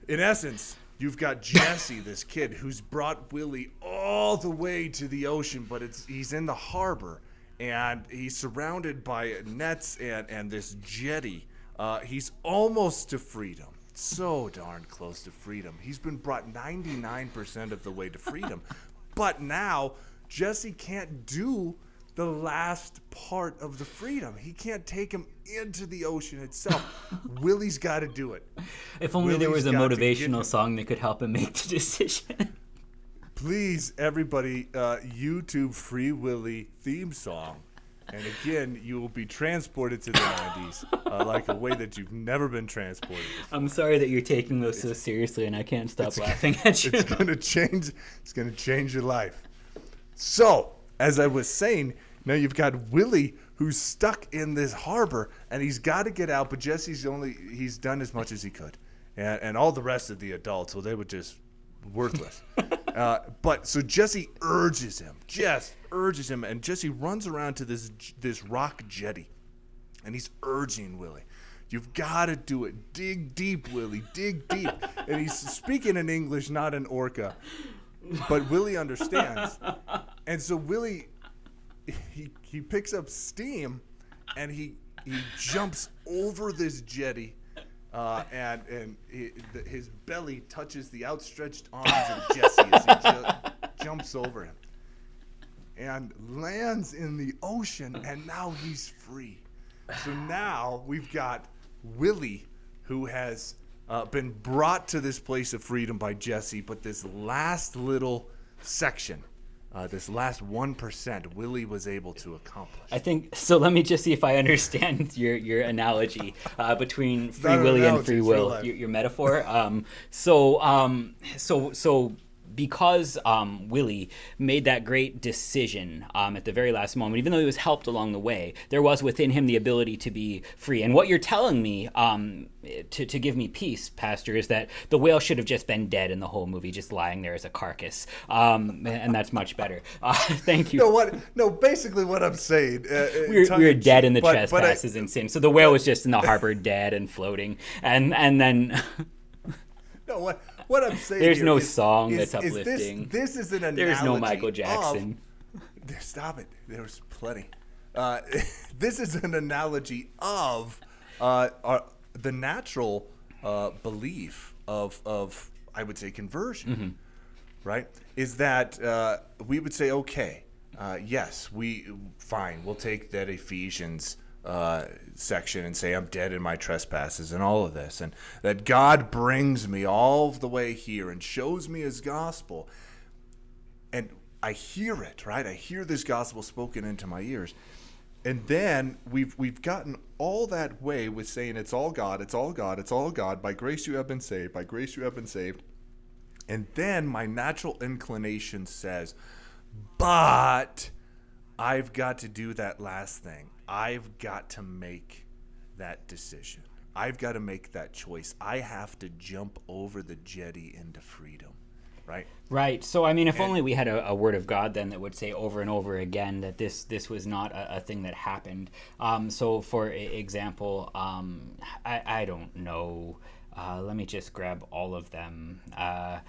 in essence, you've got Jesse, this kid who's brought Willy all the way to the ocean, but it's he's in the harbor and he's surrounded by nets and and this jetty. Uh, he's almost to freedom. So darn close to freedom. He's been brought 99% of the way to freedom. but now Jesse can't do the last part of the freedom. He can't take him into the ocean itself. Willy's got to do it.
if only there was a
got to get
motivational song that could help him make the decision.
Please, everybody, uh, YouTube Free Willy theme song. And again, you will be transported to the 90s uh, like a way that you've never been transported before.
I'm sorry that you're taking those so seriously, and I can't stop laughing at you.
It's gonna change. It's gonna change your life. So, as I was saying, now you've got Willy who's stuck in this harbor, and he's got to get out. But Jesse's only he's done as much as he could, and and all the rest of the adults, well, they would just worthless. uh, but so Jesse urges him, just urges him, and Jesse runs around to this this rock jetty, and he's urging Willy. You've got to do it. Dig deep, Willy. Dig deep. And he's speaking in English, not in Orca. But Willy understands. And so Willy he he picks up steam and he he jumps over this jetty, uh, and and he, the, his belly touches the outstretched arms of Jesse as he ju- jumps over him, and lands in the ocean, and now he's free. So now we've got Willy, who has uh, been brought to this place of freedom by Jesse, but this last little section uh, this last 1% Willy was able to accomplish.
I think so. Let me just see if I understand your your analogy uh, between Free Willy and Free Will, your, your, metaphor. Um, so um, so so because um, Willy made that great decision um, at the very last moment, even though he was helped along the way, there was within him the ability to be free. And what you're telling me um, to, to give me peace, Pastor, is that the whale should have just been dead in the whole movie, just lying there as a carcass. Um, and that's much better. Uh, thank you.
No, what? No, basically what I'm saying. Uh,
we, were, we were dead in the but, trespasses but I, and sin. So the whale was just in the harbor, dead and floating. And and then.
no, what? What I'm saying.
There's no
is,
song
is,
that's uplifting.
This, this, is an analogy.
There's no Michael Jackson.
Of, stop it. There's plenty. Uh, this is an analogy of uh, our, the natural uh, belief of of I would say conversion. Mm-hmm. Right? Is that uh, we would say okay. Uh, yes, we fine. We'll take that Ephesians uh, section and say I'm dead in my trespasses and all of this, and that God brings me all the way here and shows me His gospel, and I hear it, right? I hear this gospel spoken into my ears, and then we've we've gotten all that way with saying it's all God, it's all God, it's all God. By grace you have been saved. By grace you have been saved. And then my natural inclination says, but I've got to do that last thing. I've got to make that decision. I've got to make that choice. I have to jump over the jetty into freedom. Right.
Right. So I mean, if and, only we had a, a, word of God then that would say over and over again that this this was not a, a thing that happened. Um, so, for example, um, I I don't know. Uh, let me just grab all of them. Uh,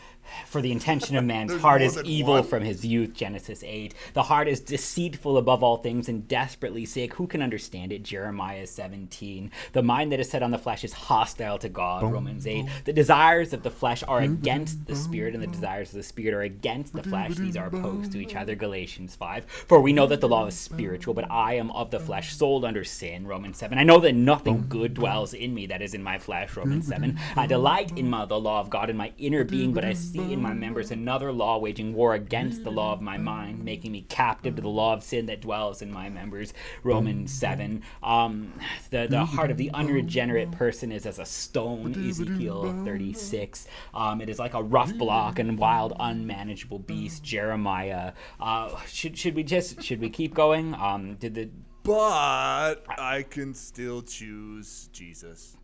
for the intention of man's heart is evil one. from his youth, Genesis 8. The heart is deceitful above all things and desperately sick. Who can understand it? Jeremiah 17. The mind that is set on the flesh is hostile to God, boom, Romans 8. Boom. The desires of the flesh are against the spirit, and the desires of the spirit are against the flesh. These are opposed to each other, Galatians 5. For we know that the law is spiritual, but I am of the flesh, sold under sin, Romans 7. I know that nothing good dwells in me that is in my flesh, Romans 7. I delight in my, the law of God in my inner being, but I see in my members another law waging war against the law of my mind, making me captive to the law of sin that dwells in my members. Romans 7. Um, the, the heart of the unregenerate person is as a stone, Ezekiel 36. Um, it is like a rough block and wild, unmanageable beast, Jeremiah. Uh, should, should we just, should we keep going? Um, did the.
But I can still choose Jesus.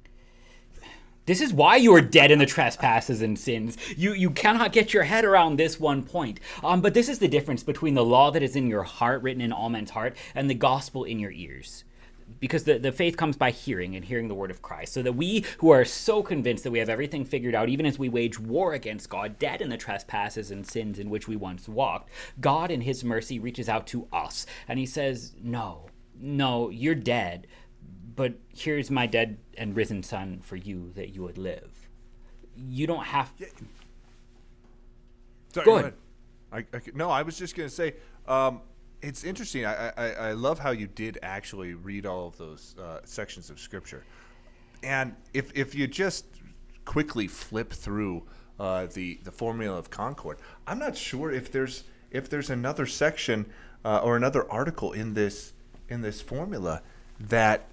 This is why you are dead in the trespasses and sins. You you cannot get your head around this one point. Um, but this is the difference between the law that is in your heart, written in all men's heart, and the gospel in your ears. Because the, the faith comes by hearing and hearing the word of Christ. So that we who are so convinced that we have everything figured out, even as we wage war against God, dead in the trespasses and sins in which we once walked, God in his mercy reaches out to us and he says, No, no, you're dead but here's my dead and risen son for you that you would live. You don't have. Yeah.
Sorry, go, ahead. I, I, no, I was just going to say um, it's interesting. I, I, I, love how you did actually read all of those uh, sections of scripture. And if, if you just quickly flip through uh, the, the formula of concord, I'm not sure if there's if there's another section uh, or another article in this in this formula that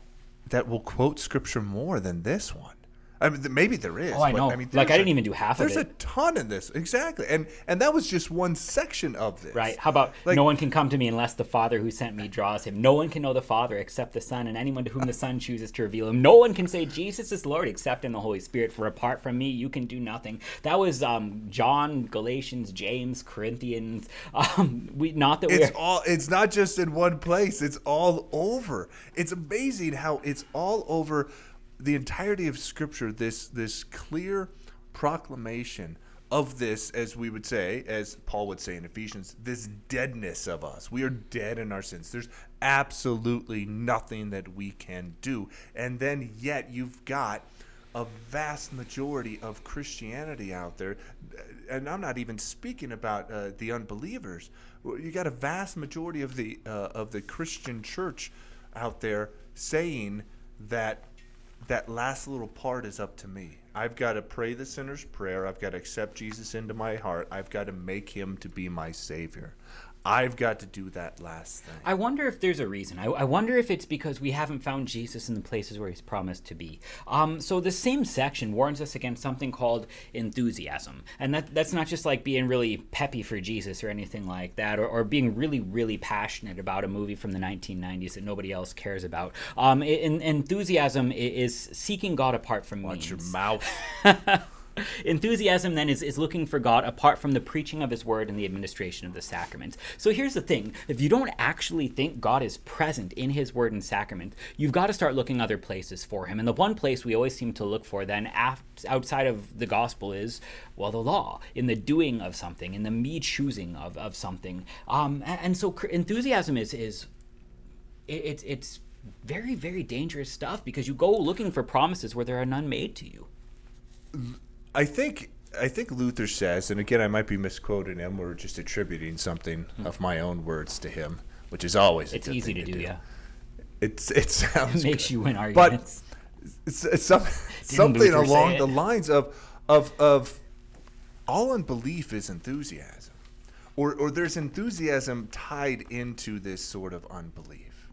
that will quote scripture more than this one. I mean, maybe there is.
Oh, I know. I mean, like I didn't a, even do half
of it.
There's
a ton in this, exactly, and and that was just one section of this.
Right. How about like, no one can come to me unless the Father who sent me draws him. No one can know the Father except the Son, and anyone to whom the Son chooses to reveal him. No one can say Jesus is Lord except in the Holy Spirit. For apart from me, you can do nothing. That was um, John, Galatians, James, Corinthians. Um, we not that
it's all. It's not just in one place. It's all over. It's amazing how it's all over the entirety of Scripture, this this clear proclamation of this, as we would say, as Paul would say in Ephesians, this deadness of us. We are dead in our sins. There's absolutely nothing that we can do. And then yet you've got a vast majority of Christianity out there, and I'm not even speaking about uh, the unbelievers. You got a vast majority of the uh, of the Christian church out there saying that that last little part is up to me. I've got to pray the sinner's prayer. I've got to accept Jesus into my heart. I've got to make him to be my savior. I've got to do that last thing.
I wonder if there's a reason. I, I, wonder if it's because we haven't found Jesus in the places where he's promised to be. Um, so the same section warns us against something called enthusiasm. And that, that's not just like being really peppy for Jesus or anything like that, or, or being really, really passionate about a movie from the 1990s that nobody else cares about. Um, in, enthusiasm is seeking God apart from
Watch
means.
your mouth.
Enthusiasm then is, is looking for God apart from the preaching of his word and the administration of the sacraments. So here's the thing if you don't actually think God is present in his word and sacrament, you've got to start looking other places for him. And the one place we always seem to look for then outside of the gospel is, well, the law, in the doing of something, in the me choosing of, of something. Um, and, so enthusiasm is, is it, it's, it's very, very dangerous stuff because you go looking for promises where there are none made to you.
I think I think Luther says, and again, I might be misquoting him or just attributing something mm-hmm. of my own words to him, which is always
it's easy to, to, do, Yeah,
it's it sounds
it makes
good.
you win arguments,
but it's, it's some, something Luther along the lines of of of all unbelief is enthusiasm, or or there's enthusiasm tied into this sort of unbelief,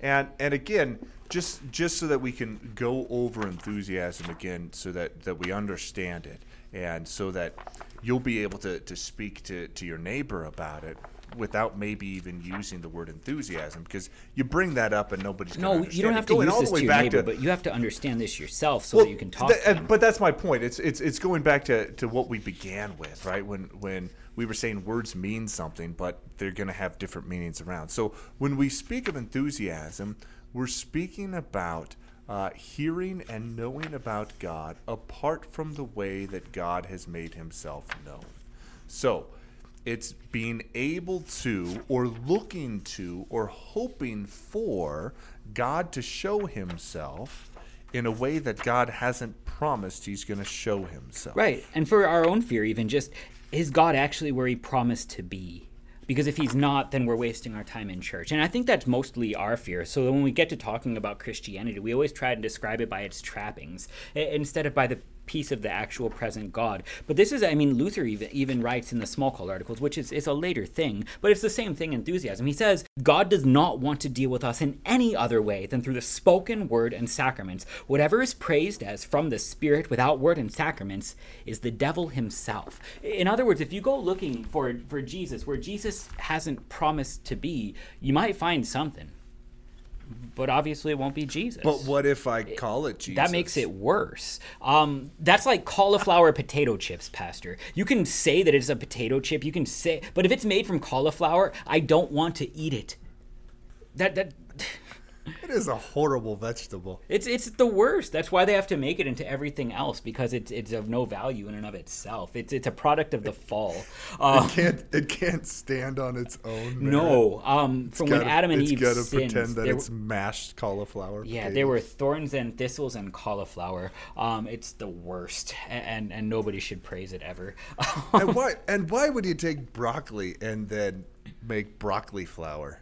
and and again, just just so that we can go over enthusiasm again so that that we understand it and so that you'll be able to, to speak to, to your neighbor about it without maybe even using the word enthusiasm because you bring that up and nobody's
no you don't have to
going
use this to your neighbor to, but you have to understand this yourself so well, that you can talk th-
but that's my point. It's it's it's going back to, to what we began with right? When when we were saying words mean something but they're going to have different meanings around. So when we speak of enthusiasm we're speaking about uh, hearing and knowing about God apart from the way that God has made himself known. So, it's being able to, or looking to, or hoping for God to show himself in a way that God hasn't promised he's going to show himself.
Right. And for our own fear, even just, is God actually where he promised to be? Because if he's not then we're wasting our time in church. And i think that's mostly our fear. So when we get to talking about christianity we always try to describe it by its trappings instead of by the piece of the actual present God. But this is, I mean, Luther even, even writes in the Smalcald articles, which is, is a later thing, but it's the same thing enthusiasm. He says, God does not want to deal with us in any other way than through the spoken word and sacraments. Whatever is praised as from the Spirit without word and sacraments is the devil himself. In other words, if you go looking for, for Jesus where Jesus hasn't promised to be, you might find something but obviously it won't be Jesus.
But what if I call it Jesus?
That makes it worse. Um, that's like cauliflower potato chips, Pastor. You can say that it's a potato chip. You can say, but if it's made from cauliflower, I don't want to eat it. That that
it is a horrible vegetable.
It's it's the worst. That's why they have to make it into everything else because it's it's of no value in and of itself. It's it's a product of the fall.
Uh, it can't it can't stand on its own.
Merit. No. Um, from gotta, when Adam and Eve
got to
sinned,
pretend that it's mashed cauliflower.
Yeah, there were thorns and thistles and cauliflower. Um, it's the worst, and, and, and nobody should praise it ever.
and why and why would you take broccoli and then make broccoli flour?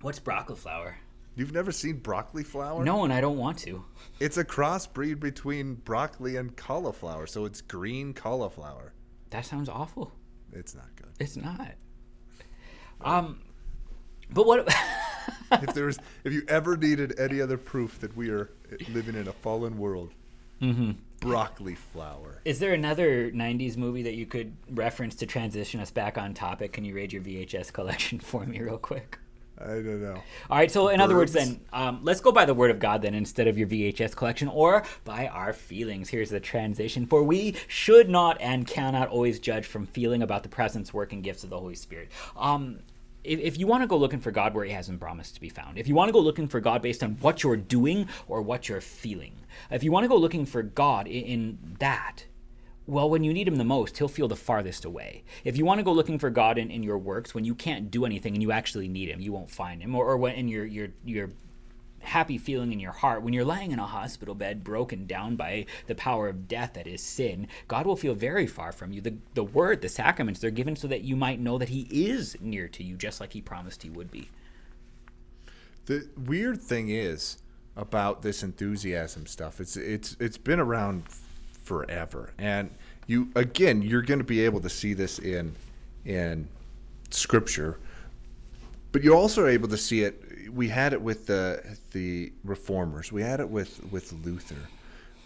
What's broccoli flower?
You've never seen broccoli flower?
No, and I don't want to.
It's a crossbreed between broccoli and cauliflower, so it's green cauliflower.
That sounds awful.
It's not good.
It's not. Um, but what?
if there was, if you ever needed any other proof that we are living in a fallen world,
mm-hmm.
broccoli flower.
Is there another '90s movie that you could reference to transition us back on topic? Can you raid your VHS collection for me, real quick?
I don't know.
All right, so in other words, then um, let's go by the word of God then instead of your VHS collection or by our feelings. Here's the transition: for we should not and cannot always judge from feeling about the presence, work, and gifts of the Holy Spirit. Um, if, if you want to go looking for God where He hasn't promised to be found, if you want to go looking for God based on what you're doing or what you're feeling, if you want to go looking for God in, in that, well, when you need him the most, he'll feel the farthest away. If you want to go looking for God in, in your works, when you can't do anything and you actually need him, you won't find him. Or, or when in your, your, your happy feeling in your heart, when you're lying in a hospital bed, broken down by the power of death that is sin, God will feel very far from you. The, the word, the sacraments, they're given so that you might know that he is near to you, just like he promised he would be.
The weird thing is about this enthusiasm stuff. It's it's it's been around forever. And you again, you're going to be able to see this in in scripture, but you're also able to see it. We had it with the the reformers. We had it with with Luther.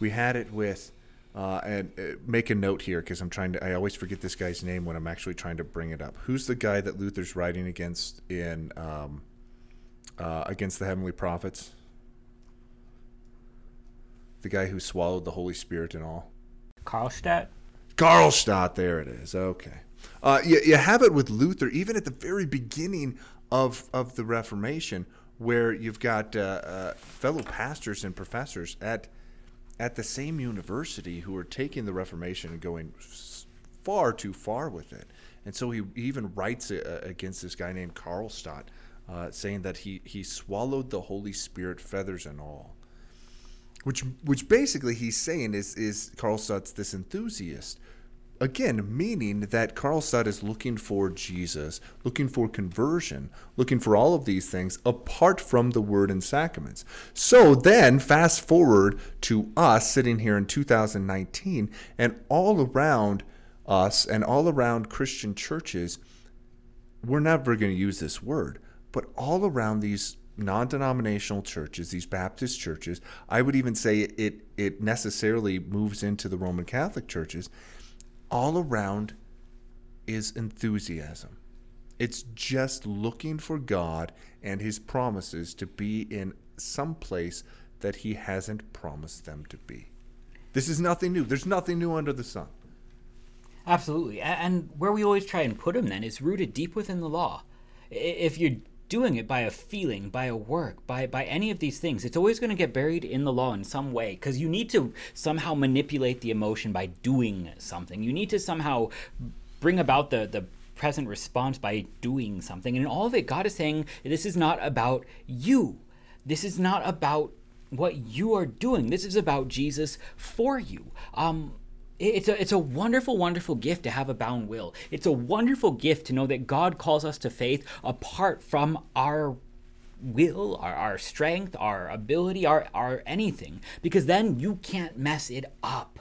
We had it with. Uh, and uh, make a note here because I'm trying to. I always forget this guy's name when I'm actually trying to bring it up. Who's the guy that Luther's writing against in um, uh, against the heavenly prophets? The guy who swallowed the Holy Spirit and all.
Karlstadt?
Karlstadt, there it is. Okay. Uh, you, you have it with Luther, even at the very beginning of, of the Reformation, where you've got uh, uh, fellow pastors and professors at, at the same university who are taking the Reformation and going far too far with it. And so he even writes uh, against this guy named Karlstadt, uh, saying that he, he swallowed the Holy Spirit, feathers and all which which basically he's saying is is Karlstadt's this enthusiast. Again, meaning that Karlstadt is looking for Jesus, looking for conversion, looking for all of these things apart from the word and sacraments. So then, fast forward to us sitting here in 2019, and all around us and all around Christian churches, we're never going to use this word, but all around these non-denominational churches, these Baptist churches, I would even say it it necessarily moves into the Roman Catholic churches. All around is enthusiasm. It's just looking for God and his promises to be in some place that he hasn't promised them to be. This is nothing new. There's nothing new under the sun.
Absolutely. And where we always try and put him then is rooted deep within the law. If you're doing it by a feeling, by a work, by by any of these things. It's always going to get buried in the law in some way because you need to somehow manipulate the emotion by doing something. You need to somehow bring about the the present response by doing something. And in all of it, God is saying this is not about you. This is not about what you are doing. This is about Jesus for you. Um, it's a, it's a wonderful, wonderful gift to have a bound will. It's a wonderful gift to know that God calls us to faith apart from our will, our, our strength, our ability, our, our anything, because then you can't mess it up.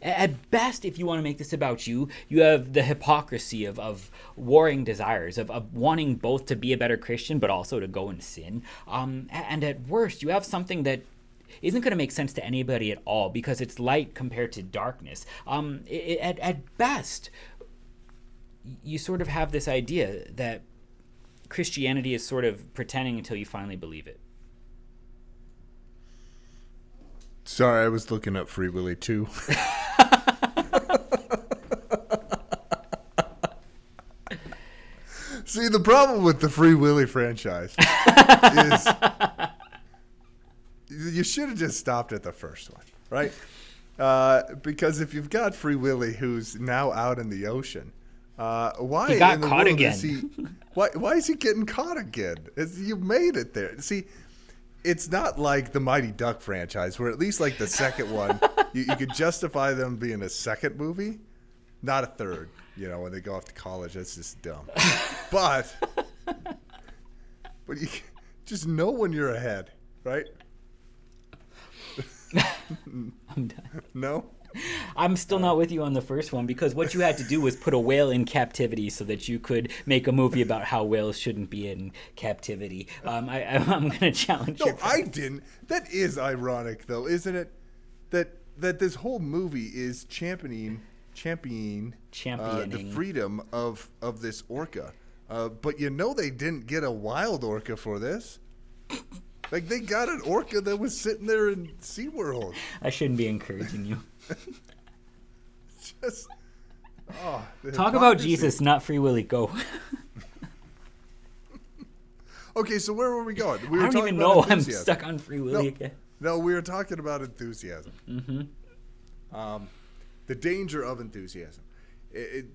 At best, if you want to make this about you, you have the hypocrisy of, of warring desires, of, of wanting both to be a better Christian but also to go and sin. Um, and at worst, you have something that isn't going to make sense to anybody at all because it's light compared to darkness. Um, it, at, at best, you sort of have this idea that Christianity is sort of pretending until you finally believe it.
Sorry, I was looking up Free Willy too. See, the problem with the Free Willy franchise is you should have just stopped at the first one, right? Uh, because if you've got Free Willy, who's now out in the ocean, uh, why
he got caught again?
Is he, why, why is he getting caught again? It's, you made it there. See, it's not like the Mighty Duck franchise, where at least like the second one, you, you could justify them being a second movie, not a third. You know, when they go off to college, that's just dumb. but, but you just know when you're ahead, right?
I'm done.
No?
I'm still not with you on the first one because what you had to do was put a whale in captivity so that you could make a movie about how whales shouldn't be in captivity. Um, I, am going to challenge.
No, I didn't. That is ironic, though, isn't it? That that this whole movie is championing championing,
championing.
Uh, the freedom of of this orca. Uh, but you know they didn't get a wild orca for this. Like they got an orca that was sitting there in SeaWorld.
I shouldn't be encouraging you.
Just oh,
talk about Jesus, not Free Willy. Go.
okay, so where were we going? We were
I don't even know. I'm stuck on Free Willy
no,
again.
No, we were talking about enthusiasm.
Mm-hmm.
Um, the danger of enthusiasm. It, it,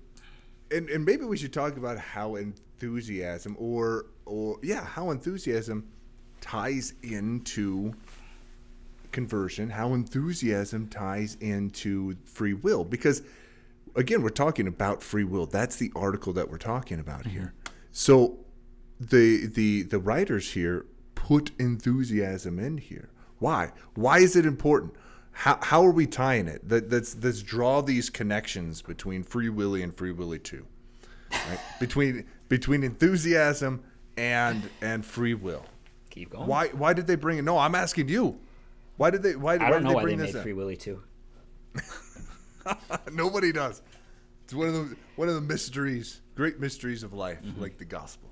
and, and maybe we should talk about how enthusiasm or or yeah, how enthusiasm ties into conversion, how enthusiasm ties into free will because again, we're talking about free will. That's the article that we're talking about mm-hmm. here. So the the the writers here put enthusiasm in here. Why? Why is it important? How, how are we tying it? That, let's, let's draw these connections between Free Willy and Free Willy 2. Right? between between enthusiasm and and free will.
Keep going.
Why why did they bring it? No, I'm asking you. Why did they why,
I don't
why
know
they
why
bring
they made Free Willy too.
Nobody does. It's one of the one of the mysteries, great mysteries of life, mm-hmm. like the gospel.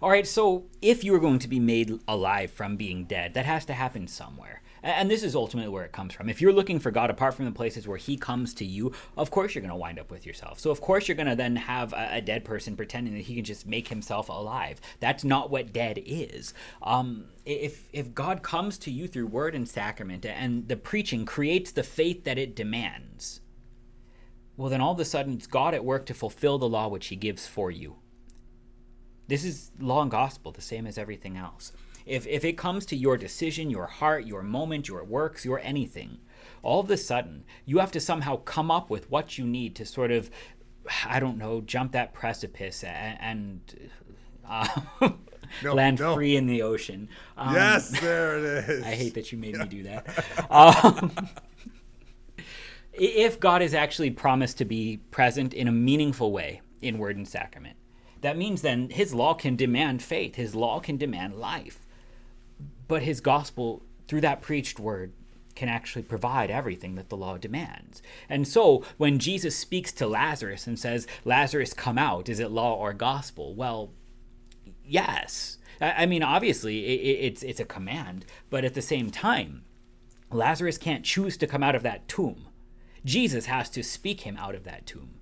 All right, so if you are going to be made alive from being dead, that has to happen somewhere. And this is ultimately where it comes from. If you're looking for God apart from the places where He comes to you, of course you're going to wind up with yourself. So, of course, you're going to then have a, a, dead person pretending that he can just make himself alive. That's not what dead is. Um, if, if God comes to you through word and sacrament and the preaching creates the faith that it demands, well, then all of a sudden it's God at work to fulfill the law which He gives for you. This is law and gospel, the same as everything else. If, if it comes to your decision, your heart, your moment, your works, your anything, all of a sudden you have to somehow come up with what you need to sort of, I don't know, jump that precipice and, and uh, no, land no. free in the ocean.
Um, yes, there it is.
I hate that you made me do that. Um, if God is actually promised to be present in a meaningful way in word and sacrament, that means then his law can demand faith, his law can demand life. But his gospel, through that preached word, can actually provide everything that the law demands. And so when Jesus speaks to Lazarus and says, Lazarus, come out, is it law or gospel? Well, yes. I mean, obviously, it's, it's a command, but at the same time, Lazarus can't choose to come out of that tomb. Jesus has to speak him out of that tomb.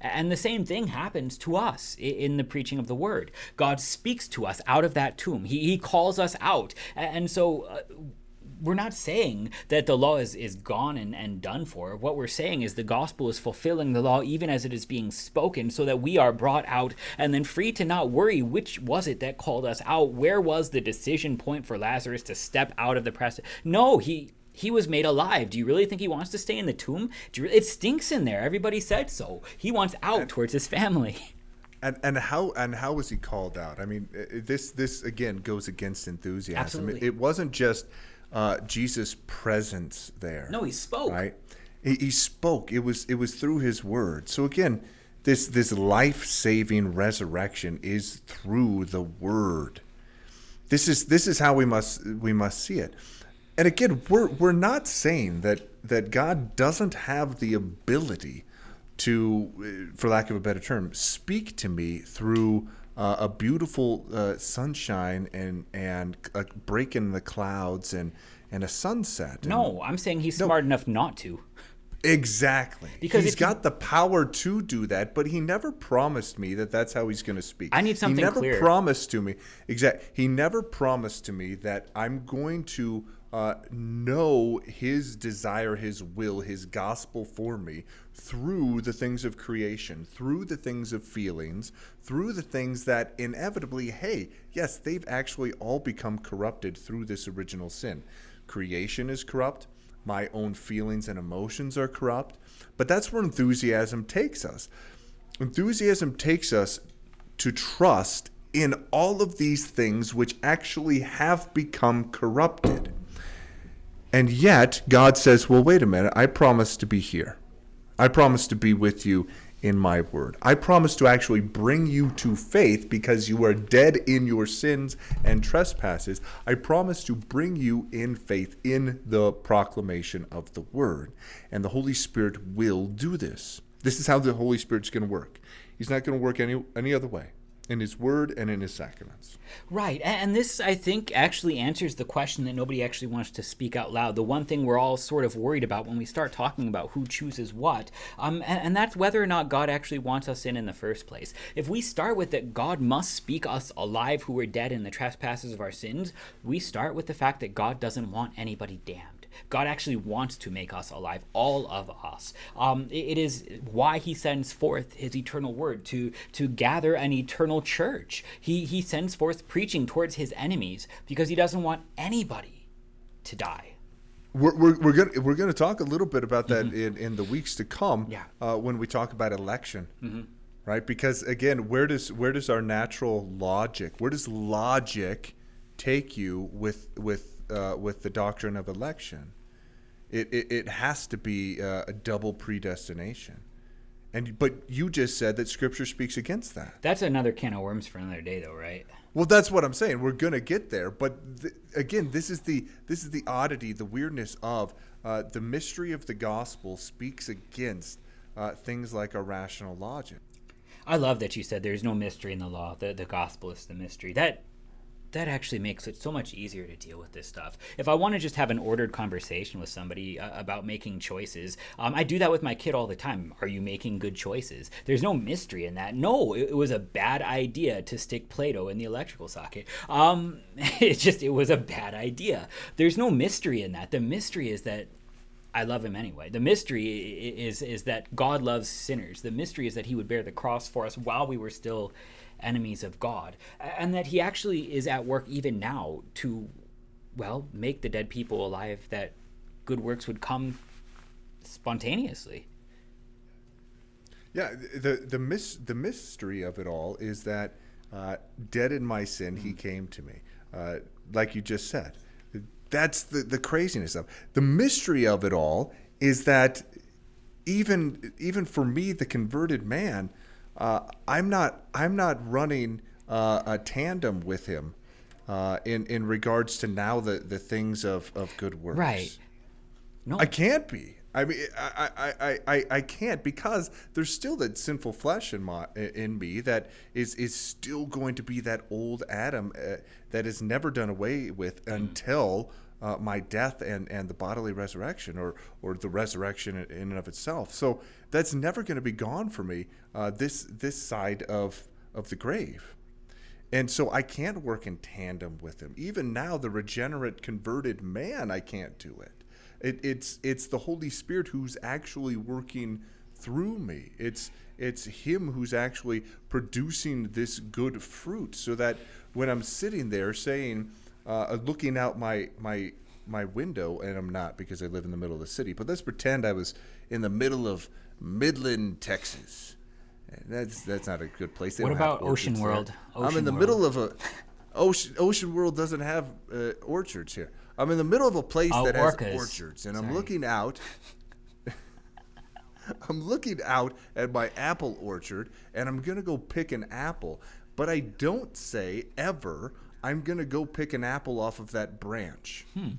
And the same thing happens to us in the preaching of the word. God speaks to us out of that tomb. He, he calls us out. And so uh, we're not saying that the law is, is gone and, and done for. What we're saying is the gospel is fulfilling the law even as it is being spoken so that we are brought out and then free to not worry which was it that called us out? Where was the decision point for Lazarus to step out of the press? No, he he was made alive. Do you really think he wants to stay in the tomb? Really, it stinks in there. Everybody said so. He wants out and, towards his family.
And and how and how was he called out? I mean, this this again goes against enthusiasm.
Absolutely.
It, it wasn't just uh, Jesus' presence there.
No, he spoke.
Right. He, he spoke. It was it was through his word. So again, this this life saving resurrection is through the word. This is this is how we must we must see it and again, we're we're not saying that that God doesn't have the ability to, for lack of a better term, speak to me through uh, a beautiful uh, sunshine and and a break in the clouds and and a sunset. And,
no, I'm saying he's no, smart enough not to.
Exactly. Because he's got the power to do that, but he never promised me that that's how he's going to speak.
I need something
He never
clear.
promised to me. Exact. He never promised to me that I'm going to uh, know his desire, his will, his gospel for me through the things of creation, through the things of feelings, through the things that inevitably, hey, yes, they've actually all become corrupted through this original sin. Creation is corrupt, my own feelings and emotions are corrupt, but that's where enthusiasm takes us. Enthusiasm takes us to trust in all of these things which actually have become corrupted. And yet, God says, well, wait a minute, I promise to be here. I promise to be with you in my word. I promise to actually bring you to faith because you are dead in your sins and trespasses. I promise to bring you in faith in the proclamation of the word. And the Holy Spirit will do this. This is how the Holy Spirit's going to work. He's not going to work any, any other way in his word and in his sacraments.
Right. And this, I think, actually answers the question that nobody actually wants to speak out loud. The one thing we're all sort of worried about when we start talking about who chooses what, um, and, and that's whether or not God actually wants us in in the first place. If we start with that God must speak us alive who are dead in the trespasses of our sins, we start with the fact that God doesn't want anybody damned. God actually wants to make us alive, all of us. Um, it, it is why He sends forth His eternal word to to gather an eternal church. He He sends forth preaching towards His enemies because He doesn't want anybody to die.
We're, we're, we're gonna we're gonna talk a little bit about that in, in the weeks to come.
Yeah.
Uh, when we talk about election, right? Because again, where does where does our natural logic, where does logic take you with with uh, with the doctrine of election? It it, it has to be uh, a double predestination, and but you just said that Scripture speaks against that.
That's another can of worms for another day, though, right?
Well, that's what I'm saying. We're gonna get there, but th- again, this is the this is the oddity, the weirdness of uh, the mystery of the gospel speaks against uh, things like our rational logic.
I love that you said there's no mystery in the law. The the gospel is the mystery. That that actually makes it so much easier to deal with this stuff. If I want to just have an ordered conversation with somebody uh, about making choices, um, I do that with my kid all the time. Are you making good choices? There's no mystery in that. No, it, it was a bad idea to stick Play-Doh in the electrical socket. Um, it's just it was a bad idea. There's no mystery in that. The mystery is that I love him anyway. The mystery is is that God loves sinners. The mystery is that he would bear the cross for us while we were still enemies of God, and that he actually is at work even now to well, make the dead people alive that good works would come spontaneously.
Yeah, the the mis- the mystery of it all is that uh, dead in my sin, he came to me, uh, like you just said. That's the the craziness of the mystery of it all is that even even for me, the converted man, uh, I'm not I'm not running uh, a tandem with him uh, in in regards to now the the things of of good works.
Right. No.
I can't be. I mean, I, I, I, I, can't because there's still that sinful flesh in my in me that is is still going to be that old Adam uh, that is never done away with until uh, my death and, and the bodily resurrection or or the resurrection in and of itself. So that's never going to be gone for me. Uh, this this side of of the grave. And so I can't work in tandem with him. Even now, the regenerate, converted man, I can't do it. it it's it's the Holy Spirit who's actually working through me. It's it's Him who's actually producing this good fruit, so that when I'm sitting there saying, uh, looking out my my my window, and I'm not because I live in the middle of the city, but let's pretend I was in the middle of Midland, Texas. And That's that's not a good place. They
What about Ocean. World?
I'm in the
World.
middle of a ocean. Ocean World doesn't have uh, orchards here. I'm in the middle of a place
Oh,
that has orchards, and I'm looking out. I'm looking out at my apple orchard, and I'm gonna go pick an apple. But I don't say ever. I'm gonna go pick an apple off of that branch.
Hmm.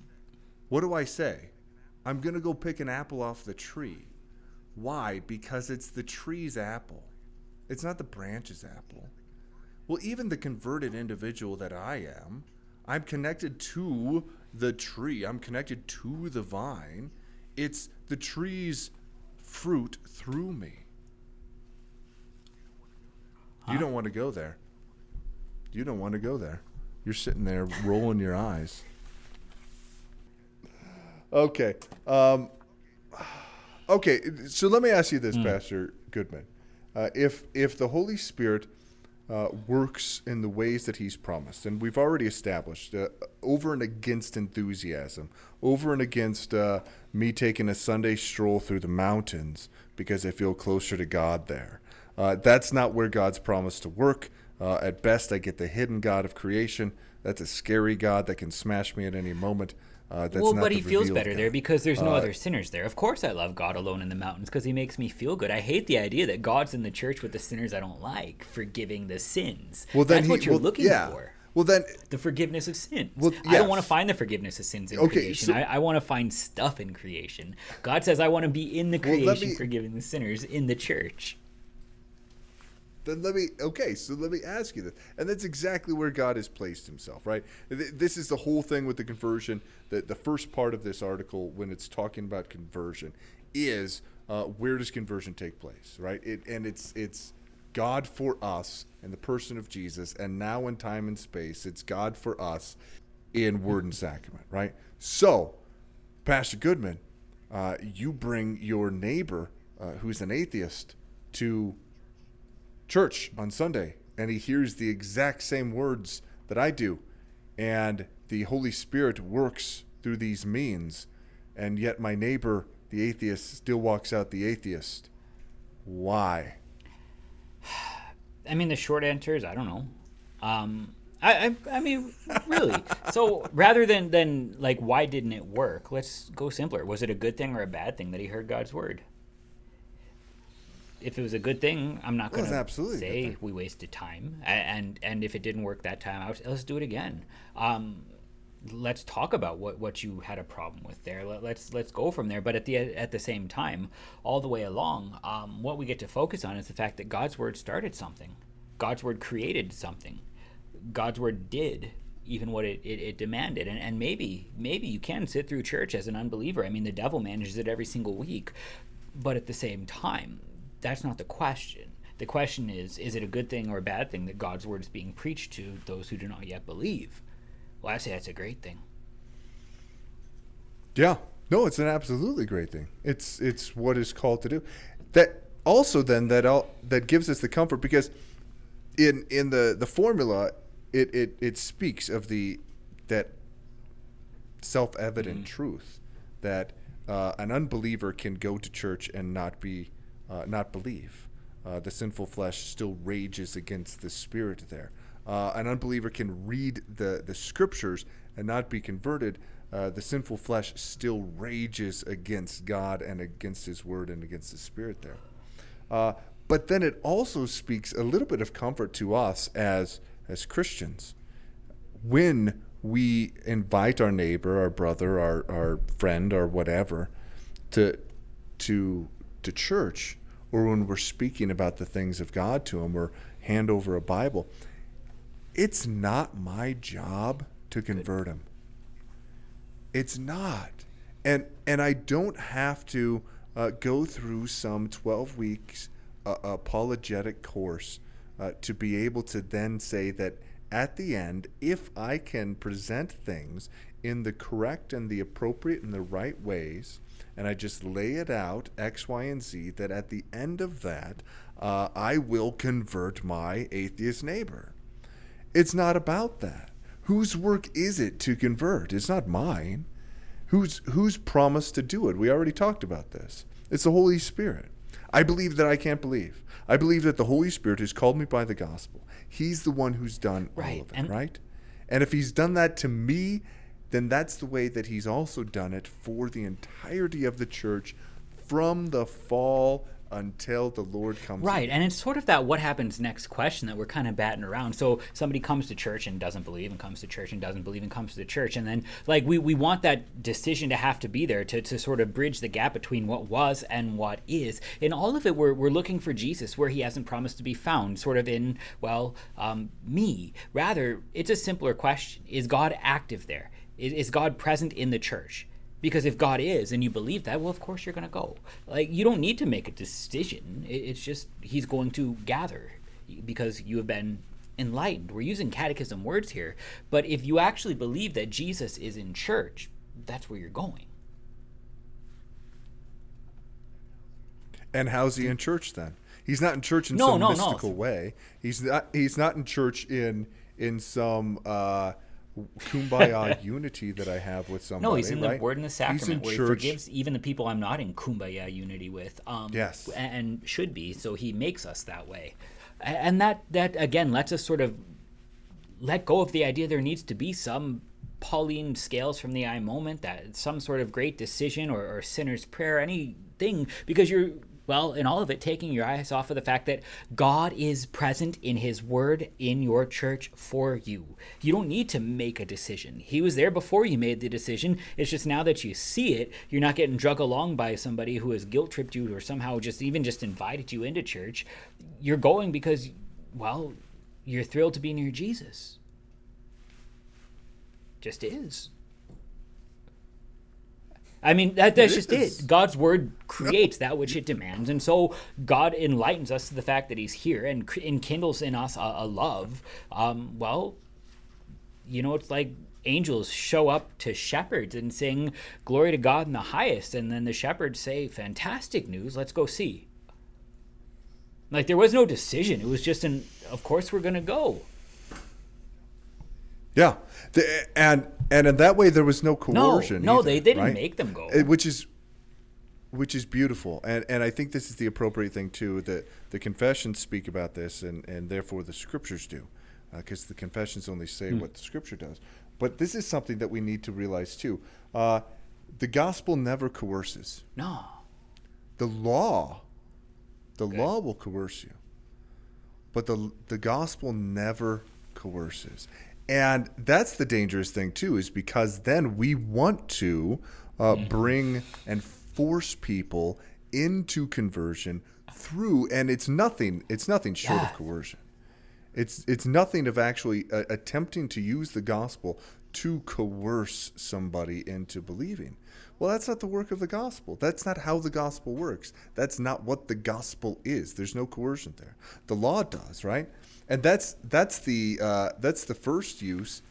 What do I say? I'm gonna go pick an apple off the tree. Why? Because it's the tree's apple. It's not the branch's apple. Well, even the converted individual that I am, I'm connected to the tree. I'm connected to the vine. It's the tree's fruit through me. You don't want to go there. You don't want to go there. You're sitting there rolling your eyes. Okay. Um, okay. So let me ask you this, Pastor Goodman. Uh, if if the Holy Spirit uh, works in the ways that He's promised, and we've already established uh, over and against enthusiasm, over and against uh, me taking a Sunday stroll through the mountains because I feel closer to God there. Uh, that's not where God's promised to work. Uh, at best, I get the hidden God of creation. That's a scary God that can smash me at any moment. Uh, that's
well, but he feels better there because there's no
Uh,
other sinners there. Of course, I love God alone in the mountains because he makes me feel good. I hate the idea that God's in the church with the sinners I don't like, forgiving the sins.
Well, then
That's
he,
what you're
well,
looking
yeah.
for.
Well, then
The forgiveness of sins.
Well,
I don't want to find the forgiveness of sins in
Okay,
creation.
so-
I, I want to find stuff in creation. God says I want to be in the
Well,
creation,
me-
forgiving the sinners in the church.
Then let me okay so let me ask you this. And that's exactly where god has placed himself right? This is the whole thing with the conversion. The, the first part of this article when it's talking about conversion is uh, where does conversion take place right? It, and it's it's god for us in the person of jesus and now in time and space it's god for us in word and sacrament right? So Pastor Goodman, uh, you bring your neighbor uh, who's an atheist to church on Sunday, and he hears the exact same words that I do, and the Holy Spirit works through these means, and yet my neighbor, the atheist, still walks out the atheist. Why?
I mean, the short answer is I don't know. Um, I, I, I mean, really. so rather than than like, why didn't it work? Let's go simpler. Was it a good thing or a bad thing that he heard God's word? If it was a good thing, I'm not going to
absolutely
say we wasted time. And and if it didn't work that time out, let's do it again. Um, let's talk about what, what you had a problem with there. Let, let's let's go from there. But at the at the same time, all the way along, um, what we get to focus on is the fact that God's word started something. God's word created something. God's word did even what it, it, it demanded. And, and maybe maybe you can sit through church as an unbeliever. I mean, the devil manages it every single week. But at the same time, that's not the question. The question is, is it a good thing or a bad thing that God's word is being preached to those who do not yet believe? Well, I say that's a great thing.
Yeah. No, it's an absolutely great thing. It's it's what is called to do. That also then that all that gives us the comfort because in in the the formula it it, it speaks of the that self-evident truth that uh, an unbeliever can go to church and not be uh, not believe. Uh, the sinful flesh still rages against the spirit there. Uh, an unbeliever can read the, the scriptures and not be converted. Uh, the sinful flesh still rages against God and against His word and against the spirit there. Uh, but then it also speaks a little bit of comfort to us as as Christians when we invite our neighbor, our brother, our, our friend, or whatever, to to to church, or when we're speaking about the things of God to them, or hand over a Bible, it's not my job to convert him. It's not, and and I don't have to uh, go through some twelve weeks uh, apologetic course uh, to be able to then say that at the end, if I can present things in the correct and the appropriate and the right ways, and I just lay it out X, Y, and Z, that at the end of that, uh, I will convert my atheist neighbor. It's not about that. Whose work is it to convert? It's not mine. Who's who's promised to do it? We already talked about this. It's the Holy Spirit. I believe that I can't believe. I believe that the Holy Spirit has called me by the gospel. He's the one who's done all of it,
and-
right? And if he's done that to me, then that's the way that he's also done it for the entirety of the church from the fall until the Lord comes.
Right, and it's sort of that what happens next question that we're kind of batting around. So somebody comes to church and doesn't believe, and comes to church and doesn't believe, and comes to the church, and then like we, we want that decision to have to be there to, to sort of bridge the gap between what was and what is. In all of it, we're, we're looking for Jesus where he hasn't promised to be found, sort of in well um, me. Rather, it's a simpler question: Is God active there? Is, is God present in the church? Because if God is and you believe that, well, of course you're going to go. Like, you don't need to make a decision. It- It's just He's going to gather because you have been enlightened. We're using catechism words here. But if you actually believe that Jesus is in church, that's where you're going.
And how's he in church then? He's not in church in
No,
some
no, no.
mystical way. He's not. He's not in church in in some uh, kumbaya unity that I have with somebody.
No, he's in the
right?
Word in the Sacrament
in
where
church.
He forgives even the people I'm not in kumbaya unity with. Um,
Yes.
and should be. So He makes us that way, and that that again lets us sort of let go of the idea there needs to be some Pauline scales from the eye moment that some sort of great decision or, or sinner's prayer, anything, because you're well, in all of it, taking your eyes off of the fact that God is present in His Word in your church for you. You don't need to make a decision. He was there before you made the decision. It's just now that you see it, you're not getting drug along by somebody who has guilt tripped you or somehow just even just invited you into church. You're going because, well, you're thrilled to be near Jesus. Just is. I mean, that, that's
It
just
is.
it. God's word creates that which it demands. And so God enlightens us to the fact that He's here and enkindles in us a, a love. Um, well, you know, it's like angels show up to shepherds and sing glory to God in the highest and then the shepherds say fantastic news let's go see like there was no decision it was just an of course we're going to go
yeah the, and and in that way there was no coercion
no no
either,
they, they didn't
right?
make them go.
Uh, which is which is beautiful. And and i think this is the appropriate thing too that the confessions speak about this and and therefore the scriptures do because the confessions only say what the scripture does. But this is something that we need to realize too. Uh, the gospel never coerces.
No.
The law the law will coerce you. But the the gospel never coerces and that's the dangerous thing too is because then we want to uh, bring and force people into conversion through and it's nothing it's nothing short
Yeah.
of coercion it's it's nothing of actually uh, attempting to use the gospel to coerce somebody into believing. Well, that's not the work of the gospel. That's not how the gospel works. That's not what the gospel is. There's no coercion there. The law does, right? And that's that's the uh, that's the first use,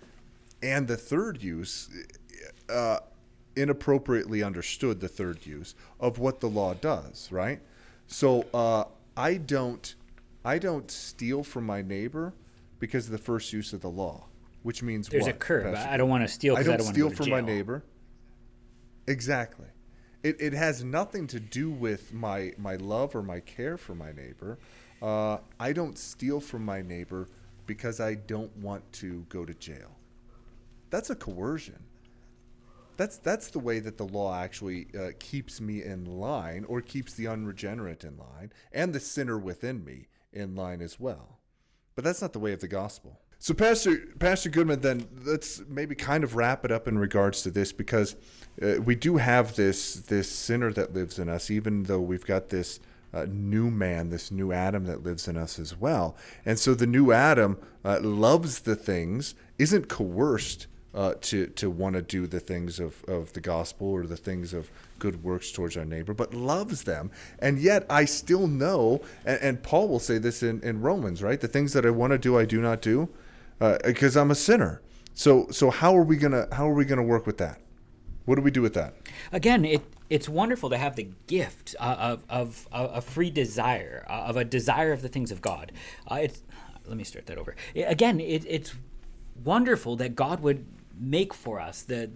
and the third use, uh, inappropriately understood. The third use of what the law does, right? So uh, I don't I don't steal from my neighbor because of the first use of the law, which means
there's
what,
a curve
Pastor
I don't want to steal
I don't
don't,
steal
want to go
from my neighbor. Exactly. It, it has nothing to do with my, my love or my care for my neighbor. Uh, I don't steal from my neighbor because I don't want to go to jail. That's a coercion. That's that's the way that the law actually uh, keeps me in line, or keeps the unregenerate in line, and the sinner within me in line as well. But that's not the way of the gospel. So, Pastor Pastor Goodman, then let's maybe kind of wrap it up in regards to this, because uh, we do have this this sinner that lives in us, even though we've got this uh, new man, this new Adam that lives in us as well. And so, the new Adam uh, loves the things, isn't coerced uh, to to want to do the things of, of the gospel or the things of good works towards our neighbor, but loves them. And yet I still know, and, and Paul will say this in, in Romans, right? The things that I want to do, I do not do, because I'm a sinner. So so how are we gonna how are we gonna work with that? What do we do with that?
Again it it's wonderful to have the gift uh, of, of, of a free desire uh, of a desire of the things of god. Uh, it's let me start that over. Again it, it's wonderful that god would make for us the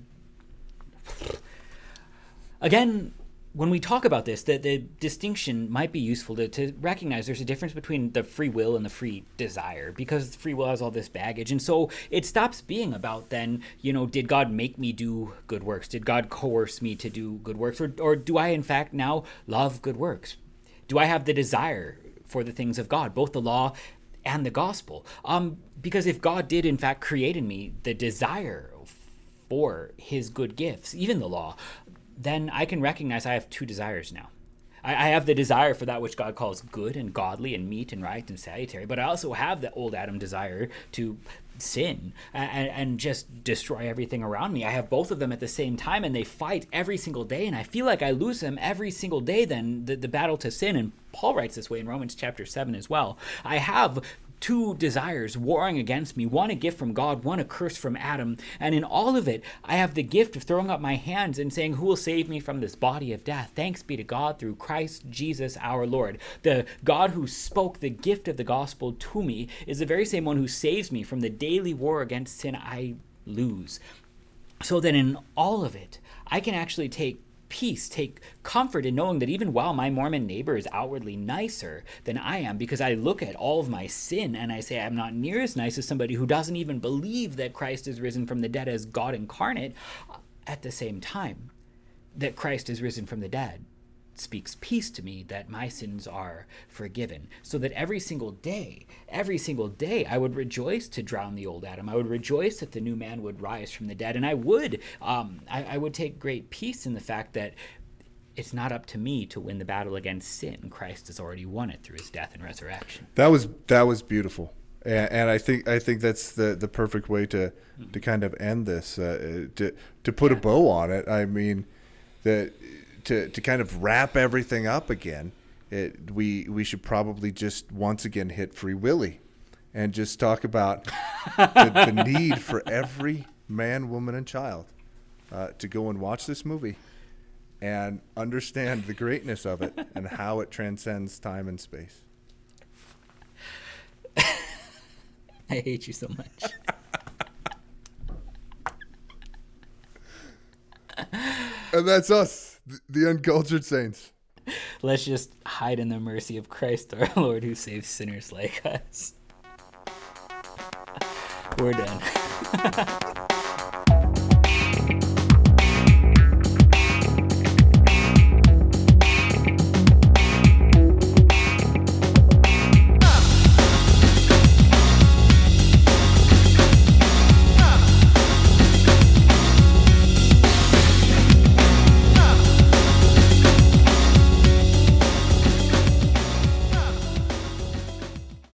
again when we talk about this the, the distinction might be useful to, to recognize there's a difference between the free will and the free desire because free will has all this baggage. And so it stops being about then you know did god make me do good works? Did god coerce me to do good works? Or, or do i in fact now love good works? Do i have the desire for the things of god both the law and the gospel? Um, because if god did in fact create in me the desire for his good gifts, even the law, then I can recognize I have two desires now. I, I have the desire for that which God calls good and godly and meet and right and salutary, but I also have the old Adam desire to sin and, and just destroy everything around me. I have both of them at the same time and they fight every single day, and I feel like I lose them every single day, then the, the battle to sin. And Paul writes this way in Romans chapter 7 as well. I have two desires warring against me one a gift from God, one a curse from Adam. And in all of it, I have the gift of throwing up my hands and saying, Who will save me from this body of death? Thanks be to God through Christ Jesus our Lord. The God who spoke the gift of the gospel to me is the very same one who saves me from the daily war against sin I lose. So that in all of it, I can actually take peace, take comfort in knowing that even while my Mormon neighbor is outwardly nicer than I am, because I look at all of my sin and I say I'm not near as nice as somebody who doesn't even believe that Christ is risen from the dead as God incarnate, at the same time that Christ is risen from the dead speaks peace to me that my sins are forgiven. So that every single day, every single day, I would rejoice to drown the old Adam. I would rejoice that the new man would rise from the dead. And I would, um, I, I would take great peace in the fact that it's not up to me to win the battle against sin. Christ has already won it through his death and resurrection.
That was that was beautiful, and, and I think I think that's the, the perfect way to to kind of end this. Uh, to to put a bow on it. I mean, that to to kind of wrap everything up again. It, we we should probably just once again hit Free Willy, and just talk about the, the need for every man, woman, and child uh, to go and watch this movie and understand the greatness of it and how it transcends time and space.
I hate you so much.
And that's us, th- the uncultured saints.
Let's just hide in the mercy of Christ our Lord who saves sinners like us. We're done.